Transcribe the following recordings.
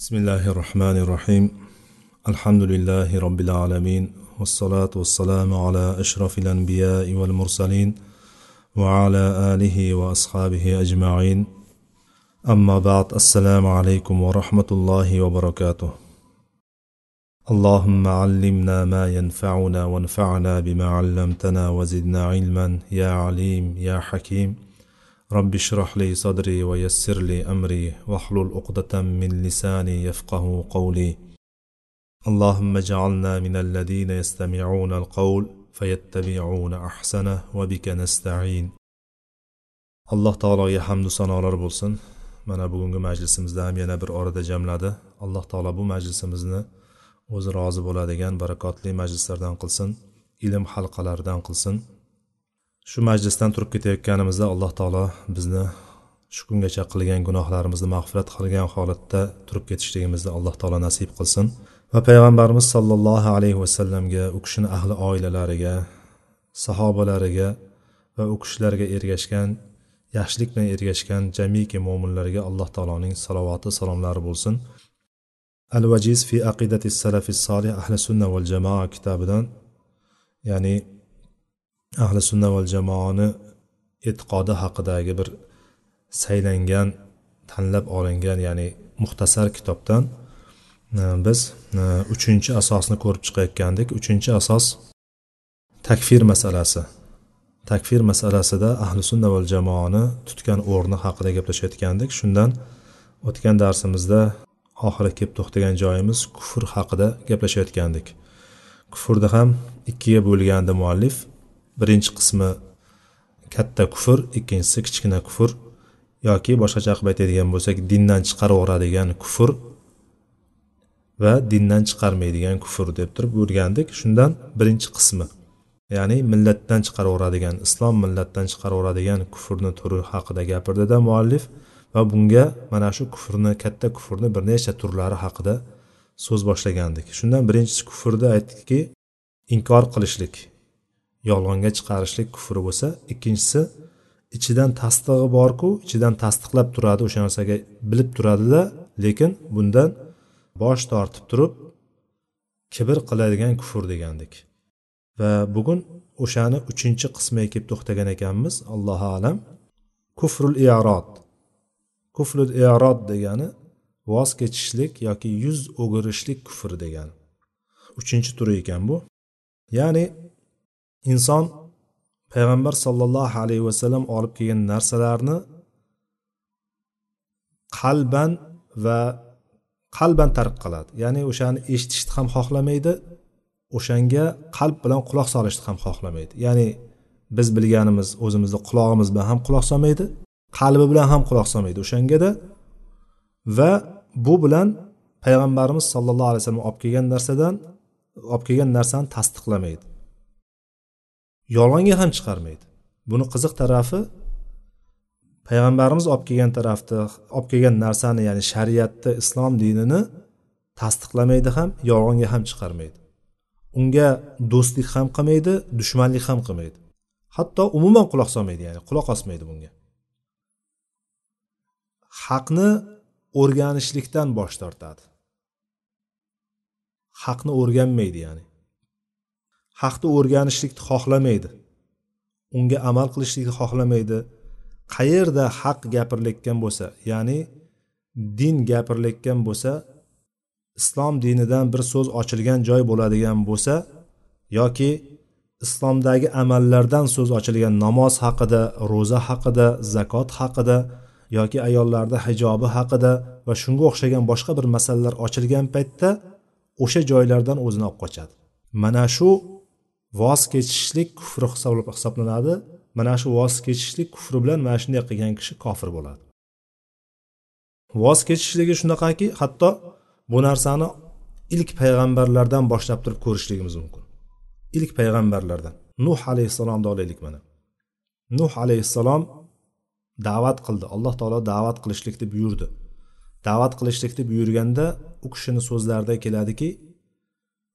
بسم الله الرحمن الرحيم الحمد لله رب العالمين والصلاة والسلام على أشرف الأنبياء والمرسلين وعلى آله وأصحابه أجمعين أما بعد السلام عليكم ورحمة الله وبركاته اللهم علمنا ما ينفعنا وانفعنا بما علمتنا وزدنا علما يا عليم يا حكيم رب اشرح لي صدري ويسر لي أمري واحلل عقدة من لساني يفقه قولي اللهم اجعلنا من الذين يستمعون القول فيتبعون أحسنه وبك نستعين alloh taologa hamdu sanolar bo'lsin mana bugungi majlisimizda ham yana bir orada jamladi alloh taolo bu majlisimizni o'zi rozi bo'ladigan barakotli majlislardan qilsin ilm halqalaridan qilsin Shu majlisdan turib ketayotganimizda alloh taolo bizni shu kungacha qilgan gunohlarimizni mag'firat qilgan holatda turib ketishligimizni alloh taolo nasib qilsin. Va payg'ambarimiz sollallohu alayhi vasallamga u kishini ahli oilalariga sahobalariga va u kishilarga ergashgan yaxshilik bilan ergashgan jamiki mo'minlarga alloh taoloning salovati salomlari bo'lsin. Al vajiz fi aqidati salafi solih ahli sunna val jamoa kitobidan ya'ni ahli sunna val jamoani e'tiqodi haqidagi bir saylangan tanlab olingan ya'ni muxtasar kitobdan e, biz e, uchinchi asosni ko'rib chiqayotgandik. Uchinchi asos takfir masalasi. Takfir masalasida ahli sunna val jamoani tutgan o'rni haqida gaplashayotgandik. Shundan o'tgan darsimizda oxiri kelib to'xtagan joyimiz kufr haqida gaplashayotgandik. Kufrni ham ikkiga bo'lgandi muallif. Birinchi qismi katta kufr ikkinchisi kichkina kufr yoki boshqacha qilib aytadigan bo'lsak dindan chiqarib yuboradigan kufr va dindan chiqarmaydigan kufr deb turib o'rgandik. Shundan birinchi qismi ya'ni millatdan chiqarib yuboradigan islom millatdan chiqarib yuboradigan kufrni turi haqida gapirdida muallif. Va bunga mana shu kufrni katta kufrni bir nechta turlari haqida so'z boshlagandik. Shundan birinchisi kufrda aytdikki inkor qilishlik. Yolg'onga chiqarishlik kufri bo'lsa ikkinchisi ichidan tasdig'i borku ichidan tasdiqlab turadi o'sha narsaga bilib turadida lekin bundan bosh tortib turib kibr qiladigan kufr degandik. Va bugun o'shani uchinchi qismiga kelib to'xtagan ekanmiz allohu alam. Kufrul iorod kufrul iorod degani voz kechishlik yoki yuz o'girishlik kufr degani. Uchinchi turi ekan bu. Ya'ni inson payg'ambar sollallohu alayhi vasallam olib kelgan narsalarni qalban va qalban tark qiladi. Ya'ni o'shani eshitishni ham xohlamaydi o'shanga qalb bilan quloq solishni ham xohlamaydi. Ya'ni biz bilganimiz o'zimizni qulog'imiz bilan ham quloq solmaydi qalbi bilan ham quloq solmaydi o'shangada va bu bilan payg'ambarimiz sollallohu alayhi vasallam olib kelgan narsadan olib kelgan narsani tasdiqlamaydi. Yolg'onga ham chiqarmaydi. Buni qiziq tarafi payg'ambarimiz olib kelgan tarafda olib kelgan narsani ya'ni shariatni islom dinini tasdiqlamaydi ham yolg'onga ham chiqarmaydi. Unga do'stlik ham qilmaydi dushmanlik ham qilmaydi. Hatto umuman quloq solmaydi ya'ni quloq osmaydi bunga. Haqni o'rganishlikdan bosh tortadi. Haqni o'rganmaydi ya'ni. Haqni o'rganishlikni xohlamaydi. Unga amal qilishlikni xohlamaydi. Qayerda haq gapirilayotgan bo'lsa ya'ni din gapirilayotgan bo'lsa islom dinidan bir so'z ochilgan joy bo'ladigan bo'lsa yoki islomdagi amallardan so'z ochilgan namoz haqida ro'za haqida zakot haqida yoki ayollarda hijobi haqida va shunga o'xshagan boshqa bir masalalar ochilgan paytda o'sha joylardan o'zini olib qochadi. Mana shu voz kechishlik kufri hisoblanadi. Mana shu voz kechishlik kufri bilan mana shunday qilgan kishi kofir bo'ladi. Voz kechishligi shunaqaki hatto bu narsani ilk payg'ambarlardan boshlab turib ko'rishligimiz mumkin. Ilk payg'ambarlardan. Nuh alayhissalomni olaylik mana. Nuh alayhissalom da'vat qildi. Alloh taolo da'vat qilishlikni buyurdi da'vat qilishlikni buyurganda u kishini so'zlarida keladiki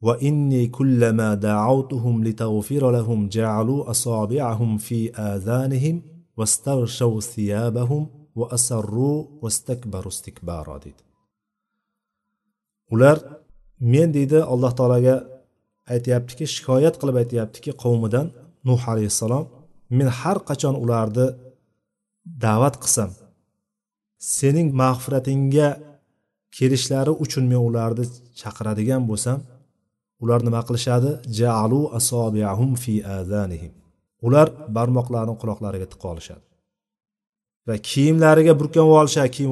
واني كلما دعوتهم لتغفر لهم جعلوا اصابعهم في اذانهم واستغشوا ثيابهم واسروا واستكبروا استكبارا deydi ular men deydi alloh taologa aytyaptiki shikoyat qilib aytyaptiki qavmidan nuh alayhissalom men har qachon ularni da'vat qilsam sening mag'firatingga kelishlari uchun men ularni chaqiradigan bo'lsam ular nima qilishadi? Jaalu asobiahum fi azanihim ular barmoqlarini quloqlariga tiqib olishadi. Va kiyimlariga burkanib olishadi. Kiyim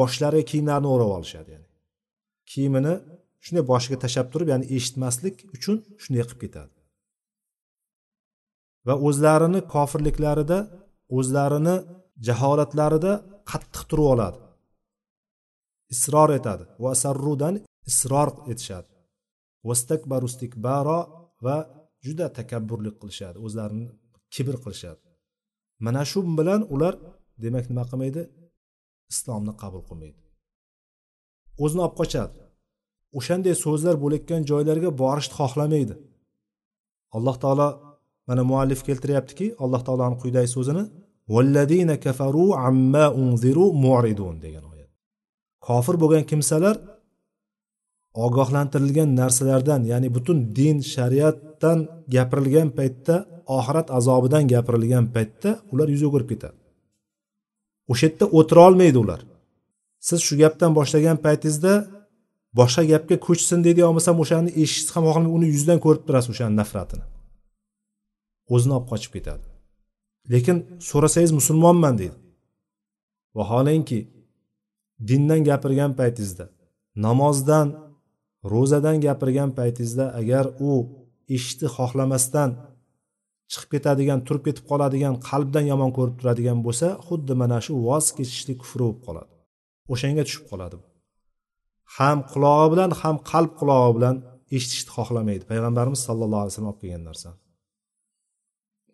boshlariga kiyimlarini o'rab olishadi ya'ni. Kiyimini shunday boshiga tashlab turib ya'ni eshitmaslik uchun shunday qilib ketadi. Va o'zlarini kofirliklarida o'zlarini jaholatlarida qattiq turib oladi. Isror etadi. Va sarrudan isror etishadi. Vastakbaru istikbaro va juda takabburlik qilishadi o'zlarini kibr qilishadi. Mana shu bilan ular demak nima qilmaydi? Islomni qabul qilmaydi. O'zini olib qochadi. O'shanday so'zlar bo'layotgan joylarga borishni xohlamaydi. Alloh taolo mana muallif keltiryaptiki alloh taoloni quyidagi so'zini valladina kafaru amma unziru muridun degan oyat. Kofir bo'lgan kimsalar ogohlantirilgan narsalardan ya'ni butun din shariatdan gapirilgan paytda oxirat azobidan gapirilgan paytda ular yuz o'girib ketadi. O'sha yerda o'tira olmaydi ular. Siz shu gapdan boshlagan paytingizda boshqa gapga ko'chsin deydigan bo'lmasam o'shani eshitishni ham xohlamay uni yuzidan ko'rib turasiz o'shani nafratini. O'zini olib qochib ketadi. Lekin so'rasangiz musulmonman deydi. Vaholanki dindan gapirgan paytingizda namozdan ro'zadan gapirgan paytingizda agar u eshitishni xohlamasdan chiqib ketadigan turib ketib qoladigan qalbdan yomon ko'rib turadigan bo'lsa xuddi mana shu voz kechishlik kufri bo'lib qoladi. O'shanga tushib qoladi ham qulog'i bilan ham qalb qulog'i bilan eshitishni xohlamaydi. Payg'ambarimiz sallallohu alayhi vasallam olib kelgan narsa.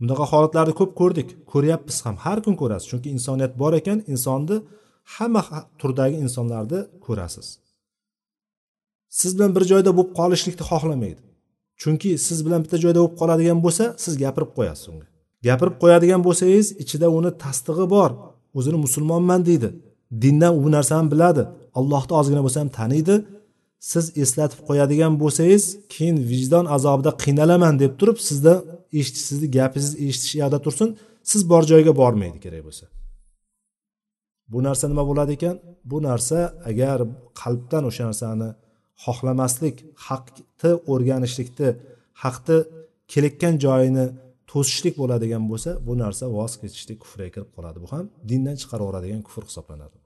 Bunaqa holatlarni ko'p ko'rdik. Ko'ryapmiz ham har kun ko'rasiz. Chunki insoniyat bor ekan insonni hamma turdagi insonlarni ko'rasiz. Siz bilan bir joyda bo'lib qolishlikni xohlamaydi. Chunki siz bilan bitta joyda bo'lib qoladigan bo'lsa siz gapirib qo'yasiz unga. Gapirib qo'yadigan bo'lsangiz ichida uni tasdig'i bor. O'zini musulmonman deydi. Dindan u narsani biladi. Allohni ozgina bo'lsa ham taniydi. Siz eslatib qo'yadigan bo'lsangiz keyin vijdon azobida qiynalaman deb turib sizda eshitish sizni gapingizni eshitish yoqda tursin. Siz bor joyga bormaydi kerak bo'lsa. Bu narsa nima bo'ladi ekan? Bu narsa agar qalbdan o'sha narsani xohlamaslik haqni o'rganishlikni haqni kelayotgan joyini to'sishlik bo'ladigan bo'lsa bu narsa voz kechishlik kufrga kirib qoladi. Bu ham dindan chiqarib yuboradigan kufr hisoblanadi.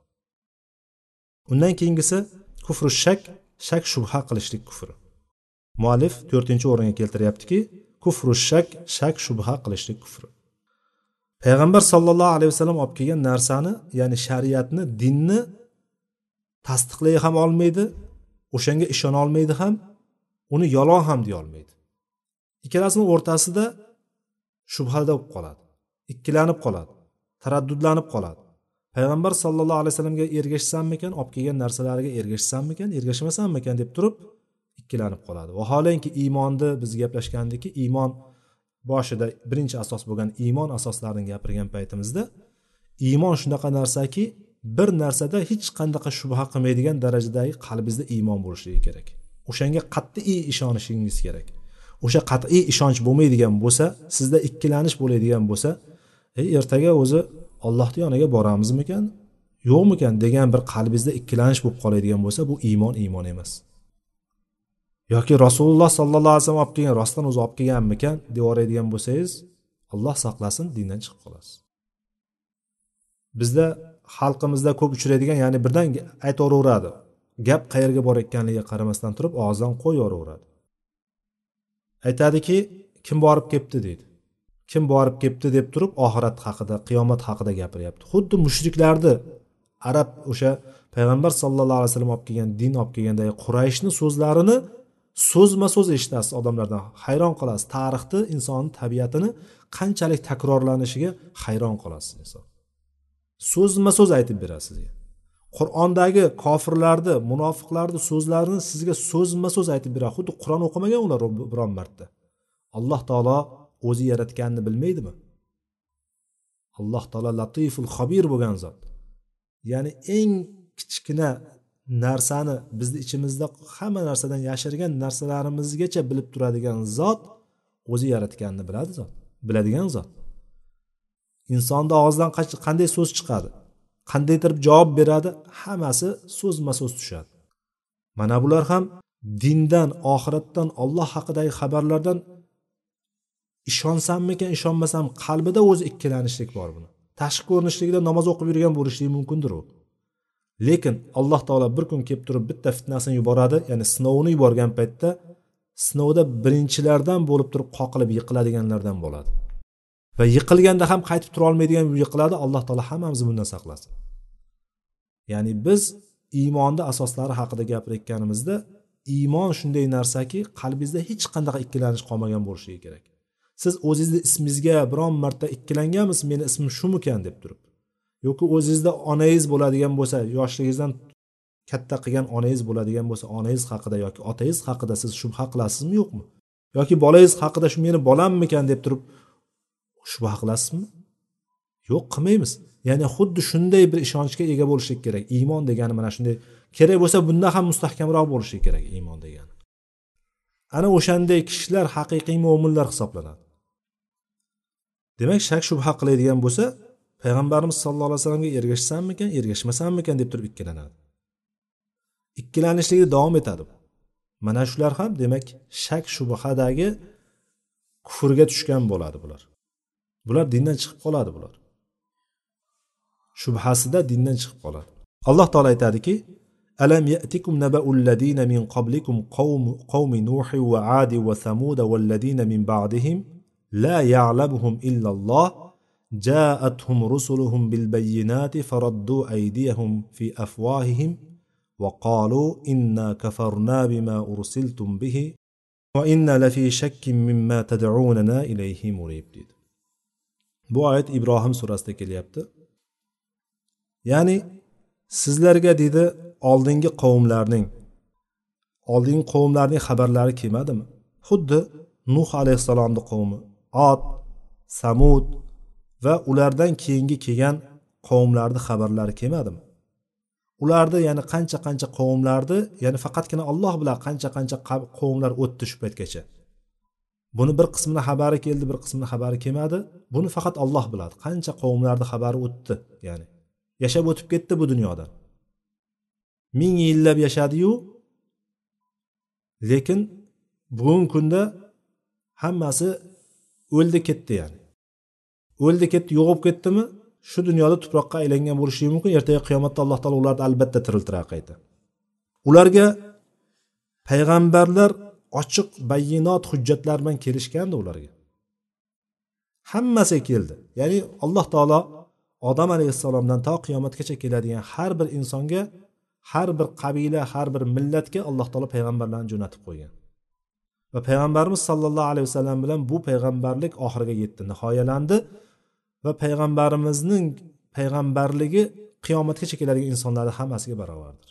Undan keyingisi kufru shak shak shubha qilishlik kufri. Muallif to'rtinchi o'ringa keltiryaptiki kufru shak shak shubha qilishlik kufri. Payg'ambar sollallohu alayhi vasallam olib kelgan narsani ya'ni shariatni dinni tasdiqlay ham olmaydi o'shanga ishona olmaydi ham uni yolg'on ham deya olmaydi ikkalasini o'rtasida shubhada bo'lib qoladi ikkilanib qoladi taraddudlanib qoladi. Payg'ambar sallallohu alayhi vasallamga ergashsammikan olib kelgan narsalariga ergashsammikan ergashmasammikan deb turib ikkilanib qoladi. Vaholanki iymonni biz gaplashgandiki iymon boshida birinchi asos bo'lgan iymon asoslarini gapirgan paytimizda iymon shunaqa narsaki bir narsada hech qanaqa shubha qilmaydigan darajadagi qalbingizda iymon bo'lishligi kerak. O'shanga qat'iy ishonishingiz kerak. O'sha qat'iy ishonch bo'lmaydigan bo'lsa sizda ikkilanish bo'ladigan bo'lsa e, ertaga o'zi ollohni yoniga boramizmikan? Yo'qmikan? degan bir qalbingizda ikkilanish bo'lib qoladigan bo'lsa bu iymon iymon emas. Yoki rasululloh sollallohu alayhi vasallam olib kelgan rostdan o'zi olib kelganmikan deb yuboradigan bo'lsangiz alloh saqlasin dindan chiqib qolasiz. Bizda xalqimizda ko'p uchraydigan ya'ni birdan aytaveraveradi gap qayerga borayotganligiga qaramasdan turib og'zidan qo'yaveraveradi aytadiki kim borib kelibdi deydi. Kim borib kelibdi deb turib oxirat haqida qiyomat haqida gapiryapti. Xuddi mushriklarni arab o'sha payg'ambar sallallohu alayhi vasallam olib kelgan din olib kelgandagi qurayshni so'zlarini so'zma so'z eshitasiz. Odamlardan hayron qolasiz. Tarixni insonni tabiatini qanchalik takrorlanishiga hayron qolasiz inson. So'zma so'z aytib beradi sizga qur'ondagi kofirlarni munofiqlarni so'zlarini sizga so'zma so'z aytib beradi. Xuddi qur'on o'qimagan ular biron marta. Alloh taolo o'zi yaratganini bilmaydimi? Alloh taolo latiful xobir bo'lgan zot. Ya'ni eng kichkina narsani bizni ichimizda hamma narsadan yashirgan narsalarimizgacha bilib turadigan zot o'zi yaratganini biladi zot biladigan zot. Insonni og'zidan qanday so'z chiqadi? Qandaydir javob beradi? Hammasi so'zma so'z tushadi. Mana bular ham dindan oxiratdan olloh haqidagi xabarlardan ishonsammikan ishonmasam qalbida o'zi ikkilanishlik bor buni. Tashqi ko'rinishligida namoz o'qib yurgan bo'lishligi mumkindir u. Lekin alloh taolo bir kun kelib turib bitta fitnasini yuboradi ya'ni sinovini yuborgan paytda sinovda birinchilardan bo'lib turib qoqilib yiqiladiganlardan bo'ladi. Va yiqilganda ham qaytib tura olmaydigan yiqiladi alloh taolo hammamizni bundan saqlasin. Ya'ni biz iymonni asoslari haqida gapirayotganimizda iymon shunday narsaki qalbingizda hech qanaqa ikkilanish qolmagan bo'lishligi kerak. Siz o'zingizni ismingizga biron marta ikkilanganmisiz meni ismim shumikan deb turib yoki o'zingizda onangiz bo'ladigan bo'lsa yoshligingizdan katta qilgan onangiz bo'ladigan bo'lsa onangiz haqida yoki otangiz haqida siz shubha qilasizmi yo'qmi? Yoki bolangiz haqida shu meni bolammikan deb turib shubha qilasizmi yo'q qilmaymiz. Ya'ni xuddi shunday bir ishonchga ega bo'lishlik kerak. Iymon degani mana shunday kerak bo'lsa bundan ham mustahkamroq bo'lishi kerak iymon degani. Ana o'shanday kishilar haqiqiy mo'minlar hisoblanadi. Demak shak shubha qiladigan bo'lsa payg'ambarimiz sallallohu alayhi vasallamga ergashsammikan ergashmasammikan deb turib ikkilanadi. Ikkilanishligi davom etadi mana shular ham demak shak shubhadagi kufrga tushgan bo'ladi bular. Bular dindan chiqib qoladi bular. Shubhasida dindan chiqib qoladi. Alloh taolo aytadiki ألم يأتكم نبأ الذين من قبلكم قوم, قوم نوح وعاد وثمود والذين من بعدهم لا يعلمهم إلا الله جاءتهم رسلهم بالبينات فردوا أيديهم في أفواههم وقالوا إنا كفرنا بما أرسلتم به وإنا لفي شك مما تدعوننا إليه مريب dedi. Bu oyat ibrohim surasida kelyapti. Ya'ni sizlarga deydi oldingi qavmlarning oldingi qavmlarning xabarlari kelmadimi? Xuddi nuh alayhissalomni qavmi ot samud va ulardan keyingi kelgan qavmlarni xabarlari kelmadimi? Ularni ya'ni qancha qancha qavmlarni ya'ni faqatgina olloh biladi qancha qancha qavmlar o'tdi shu paytgacha. Buni bir qismini xabari keldi bir qismini xabari kelmadi. Buni faqat olloh biladi. Qancha qavmlarni xabari o'tdi ya'ni yashab o'tib ketdi bu dunyodan ming yillab yashadiyu lekin bugungi kunda hammasi o'ldi ketdi ya'ni. O'ldi ketdi yo'qolib ketdimi? Shu dunyoda tuproqqa aylangan bo'lishi mumkin. Ertaga qiyomatda alloh taolo ularni albatta tiriltiradi qayta. Ularga payg'ambarlar ochiq bayinot hujjatlar bilan kelishgandi ularga. Hammasi keldi. Ya'ni alloh taolo odam alayhissalomdan to qiyomatgacha keladigan har bir insonga har bir qabila har bir millatga alloh taolo payg'ambarlarni jo'natib qo'ygan. Va payg'ambarimiz sollallohu alayhi vasallam bilan bu payg'ambarlik oxiriga yetdi nihoyalandi. Va payg'ambarimizning payg'ambarligi qiyomatgacha keladigan insonlarni hammasiga barobardir.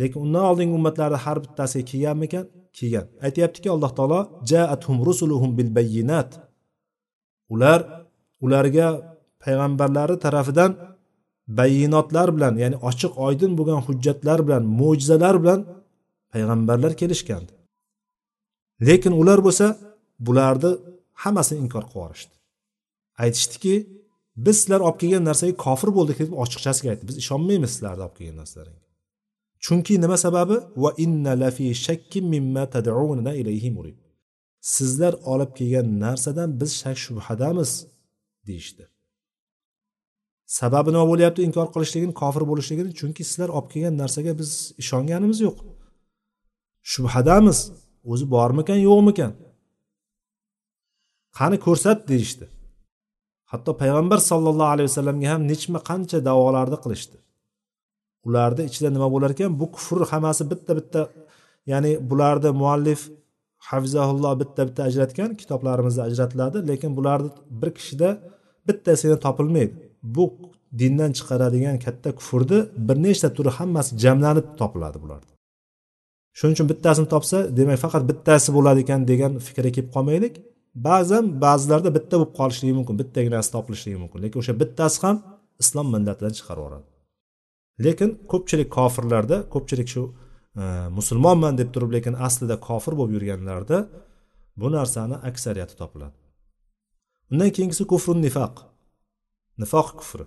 Lekin undan oldingi ummatlarni har bittasiga kelganmikan? Kelgan. Aytyaptiki alloh taolo jaathum rusuluhum bil bayyinat. Ular ularga payg'ambarlari tarafidan bayinotlar bilan ya'ni ochiq oydin bo'lgan hujjatlar bilan mo'jizalar bilan payg'ambarlar kelishgandi. Lekin ular bo'lsa bularni hammasini inkor qilib yuborishdi. Aytishdiki biz sizlar olib kelgan narsaga kofir bo'ldik deb ochiqchasiga aytdi. Biz ishonmaymiz sizlarni olib kelgan narsalaringga chunki nima sababi? Va inna lafi shakkin mimma tad'una ilayhi murib sizlar olib kelgan narsadan biz shak shubhadamiz deyishdi. Sababi nima bo'lyapti inkor qilishligini kofir bo'lishligini chunki sizlar olib kelgan narsaga biz ishonganimiz yo'q. Shubhadamiz. O'zi bormikan yo'qmikan? Qani ko'rsat deyishdi. Hatto payg'ambar sollallohu alayhi vasallamga ham nechma qancha davolarni qilishdi. Ularni ichida nima bo'lar ekan? Bu kufr hammasi bitta bitta ya'ni bularni muallif hafizaulloh bitta bitta ajratgan kitoblarimizda ajratiladi lekin bularni bir kishida bittasini topilmaydi. Bu dindan chiqaradigan katta kufrni bir nechta turi hammasi jamlanib topiladi bularda. Shuning uchun bittasini topsa demak faqat bittasi bo'ladi ekan degan fikrga kelib qolmaylik. Ba'zan ba'zilarda bitta bo'lib qolishligi mumkin bittaginasi topilishligi mumkin. Lekin o'sha bittasi ham islom millatidan chiqarib yuboradi lekin ko'pchilik kofirlarda ko'pchilik shu e, musulmonman deb turib lekin aslida kofir bo'lib yurganlarda bu narsani aksariyati topiladi. Undan keyingisi kufrun nifoq nifoq kufri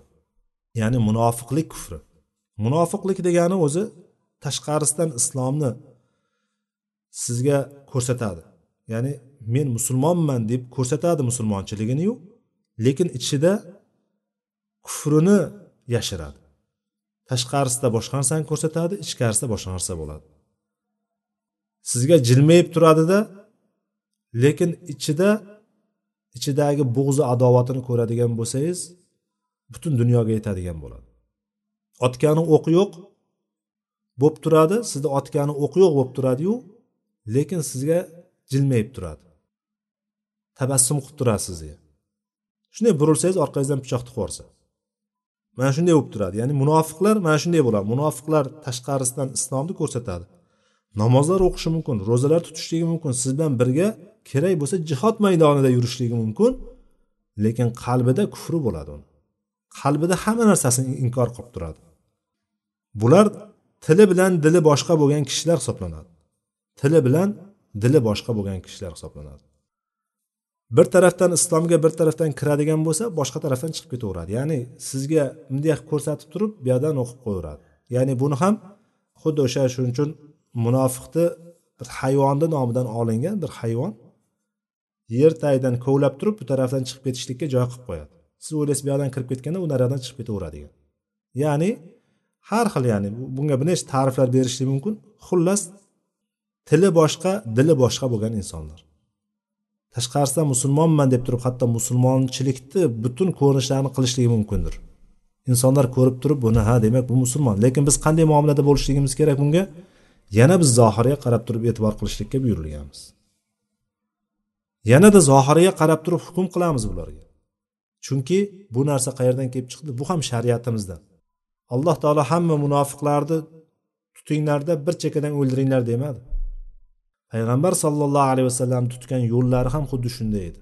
ya'ni munofiqlik kufri. Munofiqlik degani o'zi tashqarisidan islomni sizga ko'rsatadi. Ya'ni men musulmonman deb ko'rsatadi musulmonchiliginiyu lekin ichida kufrini yashiradi. Tashqarisida boshqa narsani ko'rsatadi ichkarisida boshqa narsa bo'ladi. Sizga jilmayib turadida lekin ichida ichidagi bo'g'zi adovatini ko'radigan bo'lsangiz butun dunyoga yetadigan bo'ladi. Otgani o'qi yo'q bo'lib turadi sizni otgani o'qi yo'q bo'lib turadiyu lekin sizga jilmayib turadi. Tabassum qilib turadi sizga shunday burilsangiz orqangizdan pichoq tiqib yuborsa mana shunday bo'lib turadi. Ya'ni munofiqlar mana shunday bo'ladi. Munofiqlar tashqarisidan islomni ko'rsatadi. Namozlar o'qishi mumkin ro'zalar tutishligi mumkin siz bilan birga kerak bo'lsa jihod maydonida yurishligi mumkin lekin qalbida kufri bo'ladi uni. Qalbida hamma narsasini inkor qilib turadi. Bular tili bilan dili boshqa bo'lgan kishilar hisoblanadi. Tili bilan dili boshqa bo'lgan kishilar hisoblanadi. Bir tarafdan islomga bir tarafdan kiradigan bo'lsa boshqa tarafdan chiqib ketaveradi. Ya'ni sizga bunday qilib ko'rsatib turib bu yoqdan o'qib qo'yaveradi. Ya'ni buni ham xuddi o'sha shuning uchun munofiqni bir hayvonni nomidan olingan bir hayvon yer tagidan kovlab turib bu tarafdan chiqib ketishlikka joy qilib qo'yadi. Siz o'ylaysiz bu yoqdan kirib ketganda u nariyoqdan chiqib ketaveradigan. Ya'ni har xil ya'ni bunga bir nechta ta'riflar berishlik mumkin. Xullas tili boshqa dili boshqa bo'lgan insonlar. Tashqarisidan musulmonman deb turib hatto musulmonchilikni butun ko'rinishlarini qilishligi mumkindir. Insonlar ko'rib turib buni ha demak bu musulmon. Lekin biz qanday muomalada bo'lishligimiz kerak bunga? Yana biz zohiriga qarab turib e'tibor qilishlikka buyurilganmiz. Yanada zohiriga qarab turib hukm qilamiz bularga. Chunki bu narsa qayerdan kelib chiqdi? Bu ham shariatimizdan. Alloh taolo hamma munofiqlarni tutinglarda bir chekkadan o'ldiringlar demadi. Payg'ambar sollallohu alayhi vasallam tutgan yo'llari ham xuddi shunday edi.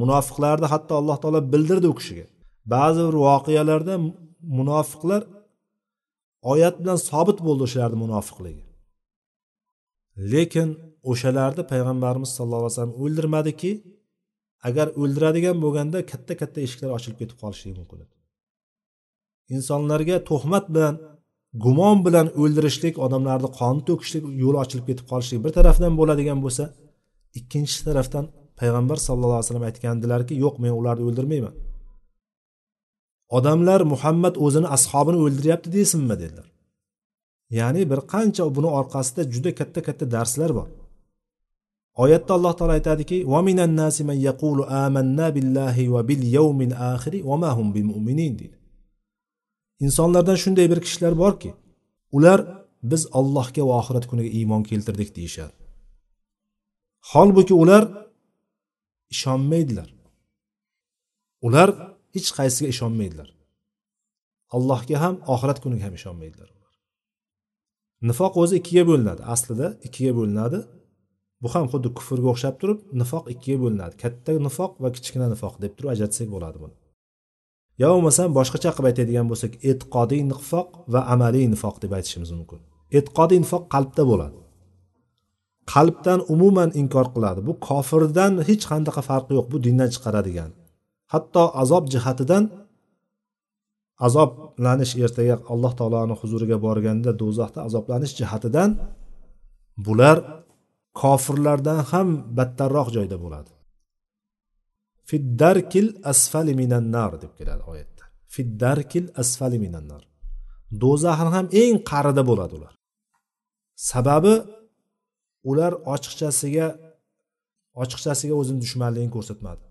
Munofiqlarni hatto alloh taolo bildirdi u kishiga. Ba'zi bir voqealarda munofiqlar oyat bilan sobit bo'ldi o'shalarni munofiqligi. Lekin o'shalarni payg'ambarimiz sallallohu alayhi vasallam o'ldirmadiki agar o'ldiradigan bo'lganda katta katta eshiklar ochilib ketib qolishligi mumkin edi. Insonlarga tuhmat bilan gumon bilan o'ldirishlik odamlarni qon to'kishlik yo'li ochilib ketib qolishlik bir tarafdan bo'ladigan bo'lsa ikkinchi tarafdan payg'ambar sallallohu alayhi vasallam aytgandilarki yo'q men ularni o'ldirmayman. Odamlar muhammad o'zini ashobini o'ldiryapti deysizmi dedilar. Ya'ni bir qancha buni orqasida juda katta katta darslar bor. Oyatda alloh taolo aytadiki deydi. Insonlardan shunday bir kishilar borki ular biz allohga va oxirat kuniga iymon keltirdik deyishadi. Holbuki ular ishonmaydilar. Ular hech qaysiga ishonmaydilar. Allohga ham oxirat kuniga ham ishonmaydilar nifoq o'zi ikkiga bo'linadi. Aslida ikkiga bo'linadi. Bu ham xuddi kufrga o'xshab turib nifoq ikkiga bo'linadi. Katta nifoq va kichkina nifoq deb turib ajratsak bo'ladi buni. Yo bo'lmasam boshqacha qilib aytadigan bo'lsak e'tiqodiy nifoq va amaliy nifoq deb aytishimiz mumkin. E'tiqodiy nifoq qalbda bo'ladi. Qalbdan umuman inkor qiladi. Bu kofirdan hech qanaqa farqi yo'q bu dindan chiqaradigan. Hatto azob jihatidan azoblanish ertaga alloh taoloni huzuriga borganda do'zaxda azoblanish jihatidan bular kofirlardan ham battarroq joyda bo'ladi. Fiddarkil asfali minan nar deb keladi oyatda. Fiddarkil asfali minan nar. Do'zaxni ham eng qa'rida bo'ladi ular. Sababi ular ochiqchasiga ochiqchasiga o'zini dushmanligini ko'rsatmadi.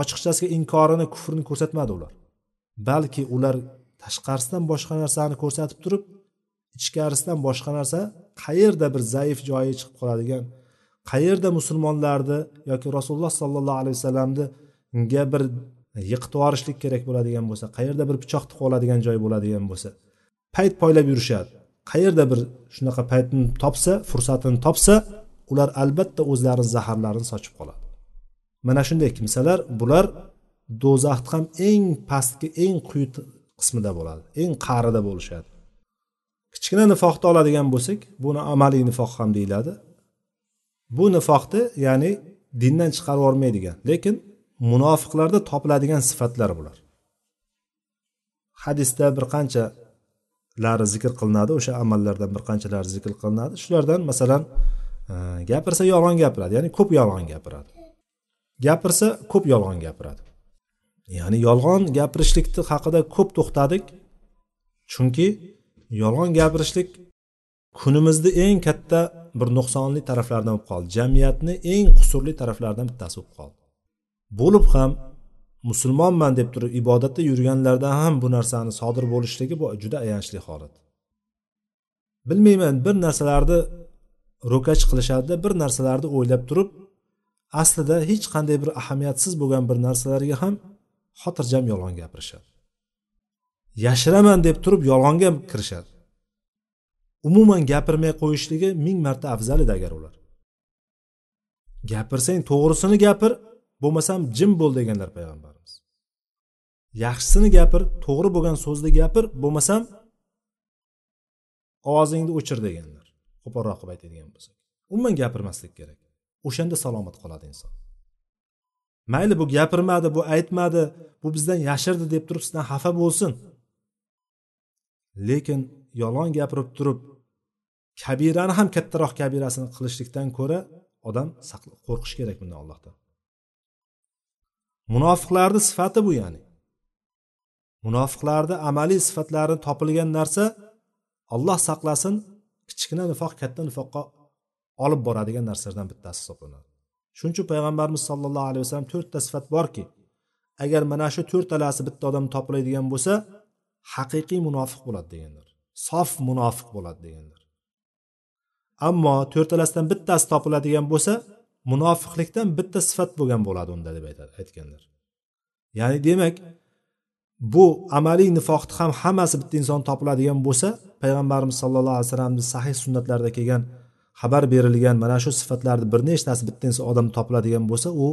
Ochiqchasiga inkorini kufrini ko'rsatmadi ular. Balki ular tashqarisidan boshqa narsani ko'rsatib turib ichkarisidan boshqa narsa qayerda bir zaif joyi chiqib qoladigan qayerda musulmonlarni yoki rasululloh sollallohu alayhi vasallamni ga bir yiqitib yuborishlik kerak bo'ladigan bo'lsa qayerda bir pichoq tiqib oladigan joy bo'ladigan bo'lsa payt poylab yurishadi. Qayerda bir shunaqa paytni topsa fursatini topsa ular albatta o'zlarini zaharlarini sochib qoladi. Mana shunday kimsalar bular do'zaxni ham eng pastki eng quyi qismida bo'ladi eng qa'rida bo'lishadi. Kichkina nifoqni oladigan bo'lsak buni amaliy nifoq ham deyiladi. Bu nifoqni ya'ni dindan chiqarib yubormaydigan lekin munofiqlarda topiladigan sifatlar bular. Hadisda bir qanchalari zikr qilinadi o'sha amallardan bir qanchalari zikr qilinadi. Shulardan masalan e, gapirsa yolg'on gapiradi ya'ni ko'p yolg'on gapiradi. Gapirsa ko'p yolg'on gapiradi. Ya'ni yolg'on gapirishlikni haqida ko'p to'xtadik chunki yolg'on gapirishlik kunimizni eng katta bir nuqsonli taraflardan bo'lib qoldi. Jamiyatni eng qusurli taraflaridan bittasi bo'lib qoldi. Bo'lib ham musulmonman deb turib ibodatda yurganlarda ham bu narsani sodir bo'lishligi bu juda ayanchli holat. Bilmayman bir narsalarni ro'kach qilishadida bir narsalarni o'ylab turib aslida hech qanday bir ahamiyatsiz bo'lgan bir narsalarga ham xotirjam yolg'on gapirishadi. Yashiraman deb turib yolg'onga kirishadi. Umuman gapirmay qo'yishligi ming marta afzal edi agar ular. Gapirsang to'g'risini gapir bo'lmasam jim bo'l deganlar payg'ambarimiz. Yaxshisini gapir to'g'ri bo'lgan so'zni gapir bo'lmasam ovozingni o'chir deganlar. Qo'polroq qilib aytadigan bo'lsak. Umuman gapirmaslik kerak. O'shanda salomat qoladi inson. Mayli bu gapirmadi bu aytmadi bu bizdan yashirdi deb turib sizdan xafa bo'lsin. Lekin yolg'on gapirib turib kabirani ham kattaroq kabirasini qilishlikdan ko'ra odam qo'rqishi kerak bundan allohdan. Munofiqlarni sifati bu ya'ni. Munofiqlarni amaliy sifatlari topilgan narsa olloh saqlasin kichkina nifoq katta nifoqqa olib boradigan narsalardan bittasi hisoblanadi. Shuning uchun payg'ambarimiz sollallohu alayhi vasallam to'rtta sifat borki agar mana shu to'rtalasi bitta odam topiladigan bo'lsa haqiqiy munofiq bo'ladi deganlar. Sof munofiq bo'ladi deganlar. Ammo to'rtalasidan bittasi topiladigan bo'lsa munofiqlikdan bitta sifat bo'lgan bo'ladi unda deb aytadi aytganlar. Ya'ni demak bu amaliy nifoqni ham hammasi bitta inson topiladigan bo'lsa payg'ambarimiz sallallohu alayhi vasallamni sahih sunnatlarida kelgan xabar berilgan mana shu sifatlarni bir nechtasi bitta inson odam topiladigan bo'lsa u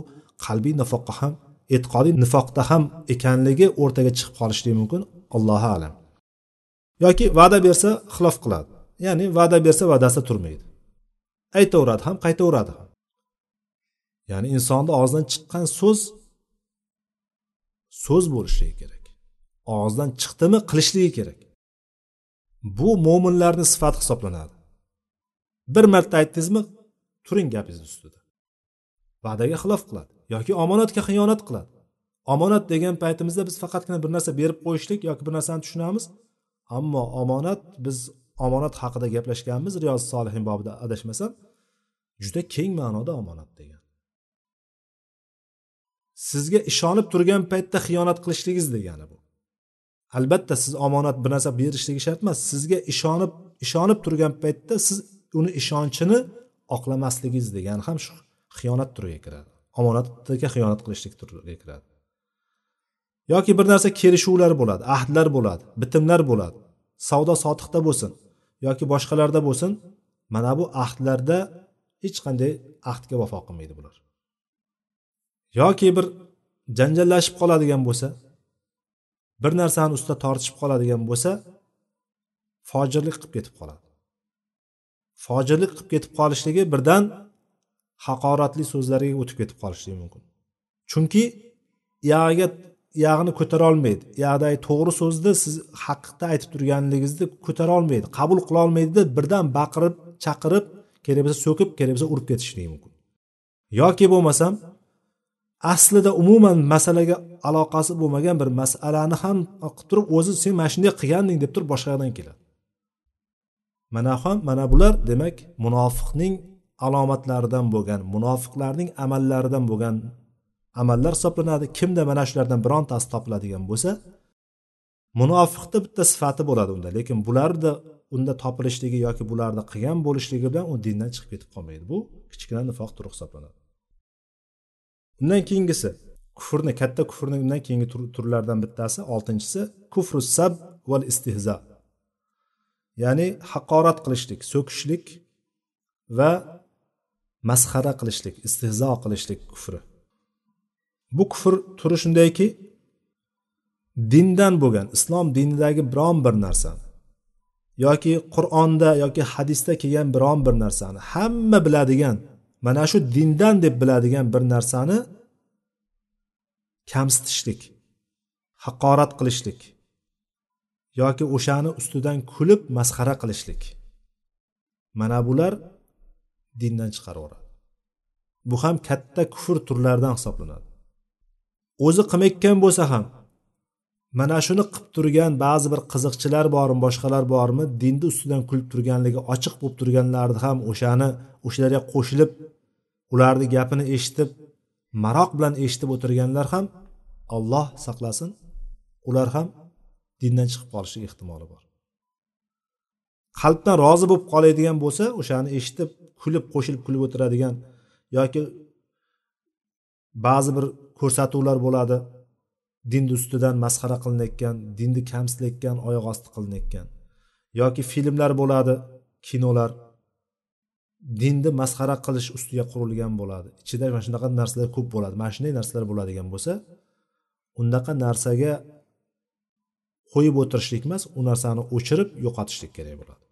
qalbiy nifoqqa ham e'tiqodiy nifoqda ham ekanligi o'rtaga chiqib qolishligi mumkin. Allohu alam. Yoki va'da bersa xilof qiladi. Ya'ni va'da bersa va'dasida turmaydi. Aytaveradi ham qaytaveradi ham. Ya'ni insonni og'zidan chiqqan so'z so'z bo'lishligi kerak. Og'zidan chiqdimi qilishligi kerak. Bu mo'minlarni sifati hisoblanadi. Bir marta aytdingizmi turing gapingizni ustida. Va'daga xilof qiladi yoki omonatga xiyonat qiladi. Omonat degan paytimizda biz faqatgina bir narsa berib qo'yishlik yoki bir narsani tushunamiz ammo omonat biz omonat haqida gaplashganmiz riyoz solihin bobida adashmasam juda keng ma'noda omonat degan. Sizga ishonib turgan paytda xiyonat qilishligingiz degani bu. Albatta siz omonat bir narsa berishligi shart emas sizga ishonib ishonib turgan paytda siz uni ishonchini oqlamasligingiz degani ham shu xiyonat turiga kiradi. Omonatga xiyonat qilishlik turiga kiradi. Yoki bir narsa kelishuvlar bo'ladi ahdlar bo'ladi bitimlar bo'ladi. Savdo sotiqda bo'lsin yoki boshqalarda bo'lsin mana bu ahdlarda hech qanday ahdga vafo qilmaydi bular. Yoki bir janjallashib qoladigan bo'lsa bir narsani ustida tortishib qoladigan bo'lsa fojirlik qilib ketib qoladi. Fojirlik qilib ketib qolishligi birdan haqoratli so'zlarga o'tib ketib qolishligi mumkin. Chunki iyag'iga yog'ini ko'tara olmaydi uyoqdagi to'g'ri so'zni siz haqiqda aytib turganligingizni ko'tara olmaydi qabul qila olmaydida birdan baqirib chaqirib kerak bo'lsa so'kib kerak bo'lsa urib ketishligi mumkin. Yoki bo'lmasam aslida umuman masalaga aloqasi bo'lmagan bir masalani ham qilib turib o'zi sen mana shunday qilganding deb turib boshqa yoqdan keladi. Mana ham mana bular demak munofiqning alomatlaridan bo'lgan munofiqlarning amallaridan bo'lgan amallar hisoblanadi kimda mana shulardan birontasi topiladigan bo'lsa munofiqni bitta sifati bo'ladi unda. Lekin bularni unda topilishligi yoki bularni qilgan bo'lishligi bilan u dindan chiqib ketib qolmaydi. Bu kichkina nifoq turi hisoblanadi. Undan keyingisi kufrni katta kufrni undan keyingi turlardan bittasi. Oltinchisi kufru sab val istihzo ya'ni haqorat qilishlik so'kishlik va masxara qilishlik istihzo qilishlik kufri. Bu kufr turi shundayki dindan bo'lgan islom dinidagi biron bir narsani yoki qur'onda yoki hadisda kelgan biron bir narsani hamma biladigan mana shu dindan deb biladigan bir narsani kamsitishlik haqorat qilishlik yoki o'shani ustidan kulib masxara qilishlik. Mana bular dindan chiqaraveradi bu ham katta kufr turlaridan hisoblanadi. O'zi qilmayotgan bo'lsa ham mana shuni qilib turgan ba'zi bir qiziqchilar bormi boshqalar bormi dinni ustidan kulib turganligi ochiq bo'lib turganlarni ham o'shani o'shalarga qo'shilib ularni gapini eshitib maroq bilan eshitib o'tirganlar ham olloh saqlasin ular ham dindan chiqib qolishi ehtimoli bor. Qalbdan rozi bo'lib qoladigan bo'lsa o'shani eshitib kulib qo'shilib kulib o'tiradigan yoki ba'zi bir ko'rsatuvlar bo'ladi. Dinni ustidan masxara qilinayotgan dinni kamsitayotgan oyoq osti qilinayotgan yoki filmlar bo'ladi kinolar. Dinni masxara qilish ustiga qurilgan bo'ladi. Ichida mana shunaqa narsalar ko'p bo'ladi mana shunday narsalar bo'ladigan bo'lsa undaqa narsaga qo'yib o'tirishlik emas u narsani o'chirib yo'qotishlik kerak bo'ladi.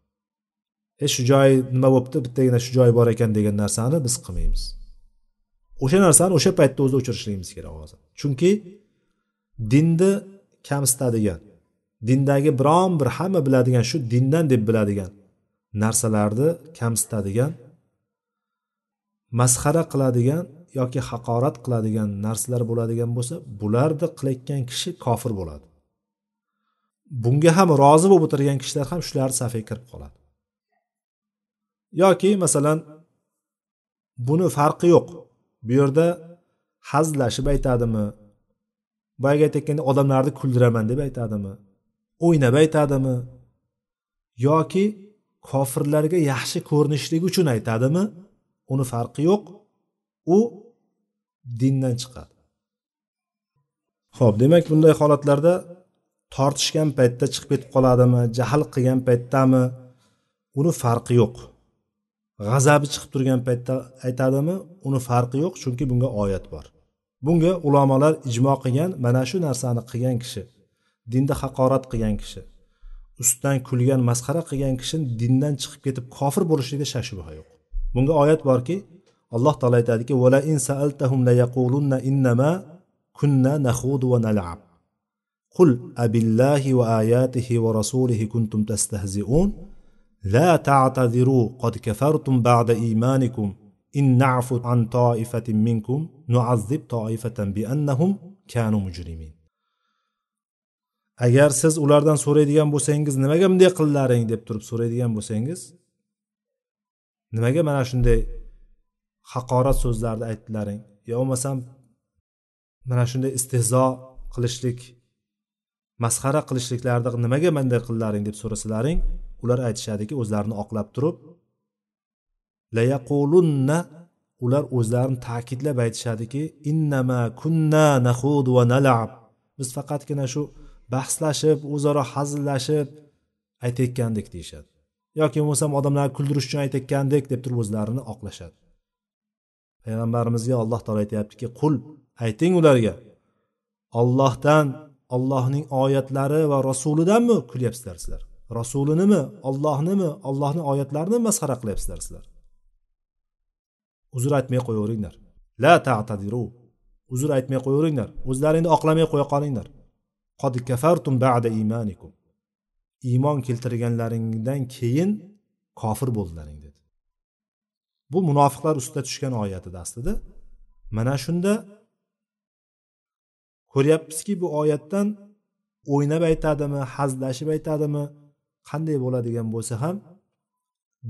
E shu joyi nima bo'libdi bittagina shu joyi bor ekan degan narsani biz qilmaymiz. O'sha narsani o'sha paytda o'zi o'chirishligimiz kerak hozir. Chunki dinni kamsitadigan dindagi biron bir hamma biladigan shu dindan deb biladigan narsalarni kamsitadigan masxara qiladigan yoki haqorat qiladigan narsalar bo'ladigan bo'lsa bularni qilayotgan kishi kofir bo'ladi. Bunga ham rozi bo'lib o'tirgan kishilar ham shularni safiga kirib qoladi. Yoki masalan buni farqi yo'q. Bu yerda hazillashib aytadimi? Boyagi aytayotgandek odamlarni kuldiraman deb aytadimi? O'ynab aytadimi? Yoki kofirlarga yaxshi ko'rinishligi uchun aytadimi? Uni farqi yo'q. U dindan chiqadi. Ho'p demak bunday holatlarda tortishgan paytda chiqib ketib qoladimi jahl qilgan paytdami? Uni farqi yo'q. G'azabi chiqib turgan paytda aytadimi uni farqi yo'q chunki bunga oyat bor. Bunga ulamolar ijmo qilgan mana shu narsani qilgan kishi dinda haqorat qilgan kishi ustidan kulgan masxara qilgan kishi dindan chiqib ketib kofir bo'lishligiga shak shubha yo'q. Bunga oyat borki alloh taolo aytadiki vala in saaltahum la yaqulunna innama kunna nakhudu va nal'ab. Qul abillahi va ayatihi va rasulihi kuntum tastahzi'un. لا تعتذروا قد كفرتم بعد إيمانكم. إن na'fu عن طائفة منكم نعذب طائفة بأنهم كانوا مجرمين. agar siz ulardan so'raydigan bo'lsangiz nimaga bunday qildilaring deb turib so'raydigan bo'lsangiz nimaga mana shunday haqorat so'zlarni aytdilaring? Yo bo'lmasam mana shunday istehzo qilishlik masxara qilishliklarni nimaga bunday qildilaring deb so'rasalaring ular aytishadiki o'zlarini oqlab turib layaqulunna ular o'zlarini ta'kidlab aytishadiki innama kunna nahud va nalab. Biz faqatgina shu bahslashib o'zaro hazillashib aytayotgandik deyishadi. Yoki bo'lmasam odamlarni kuldirish uchun aytayotgandik deb turib o'zlarini oqlashadi. Payg'ambarimizga alloh taolo aytyaptiki qul ayting ularga ollohdan ollohning oyatlari va rasulidanmi kulyapsizlar sizlar rasulinimi ollohnimi ollohni oyatlarini masxara qilyapsizlar sizlar. Uzr aytmay qo'yaveringlar. La ta'tadiru. Uzr aytmay qo'yaveringlar. O'zlaringni oqlamay qo'ya qolinglar qod kafartum ba'da imanikum. Iymon keltirganlaringdan keyin kofir bo'ldilaring dedi. Bu munofiqlar ustida tushgan oyat edi aslida. Mana shunda ko'ryapmizki bu oyatdan o'ynab aytadimi hazillashib aytadimi qanday bo'ladigan bo'lsa ham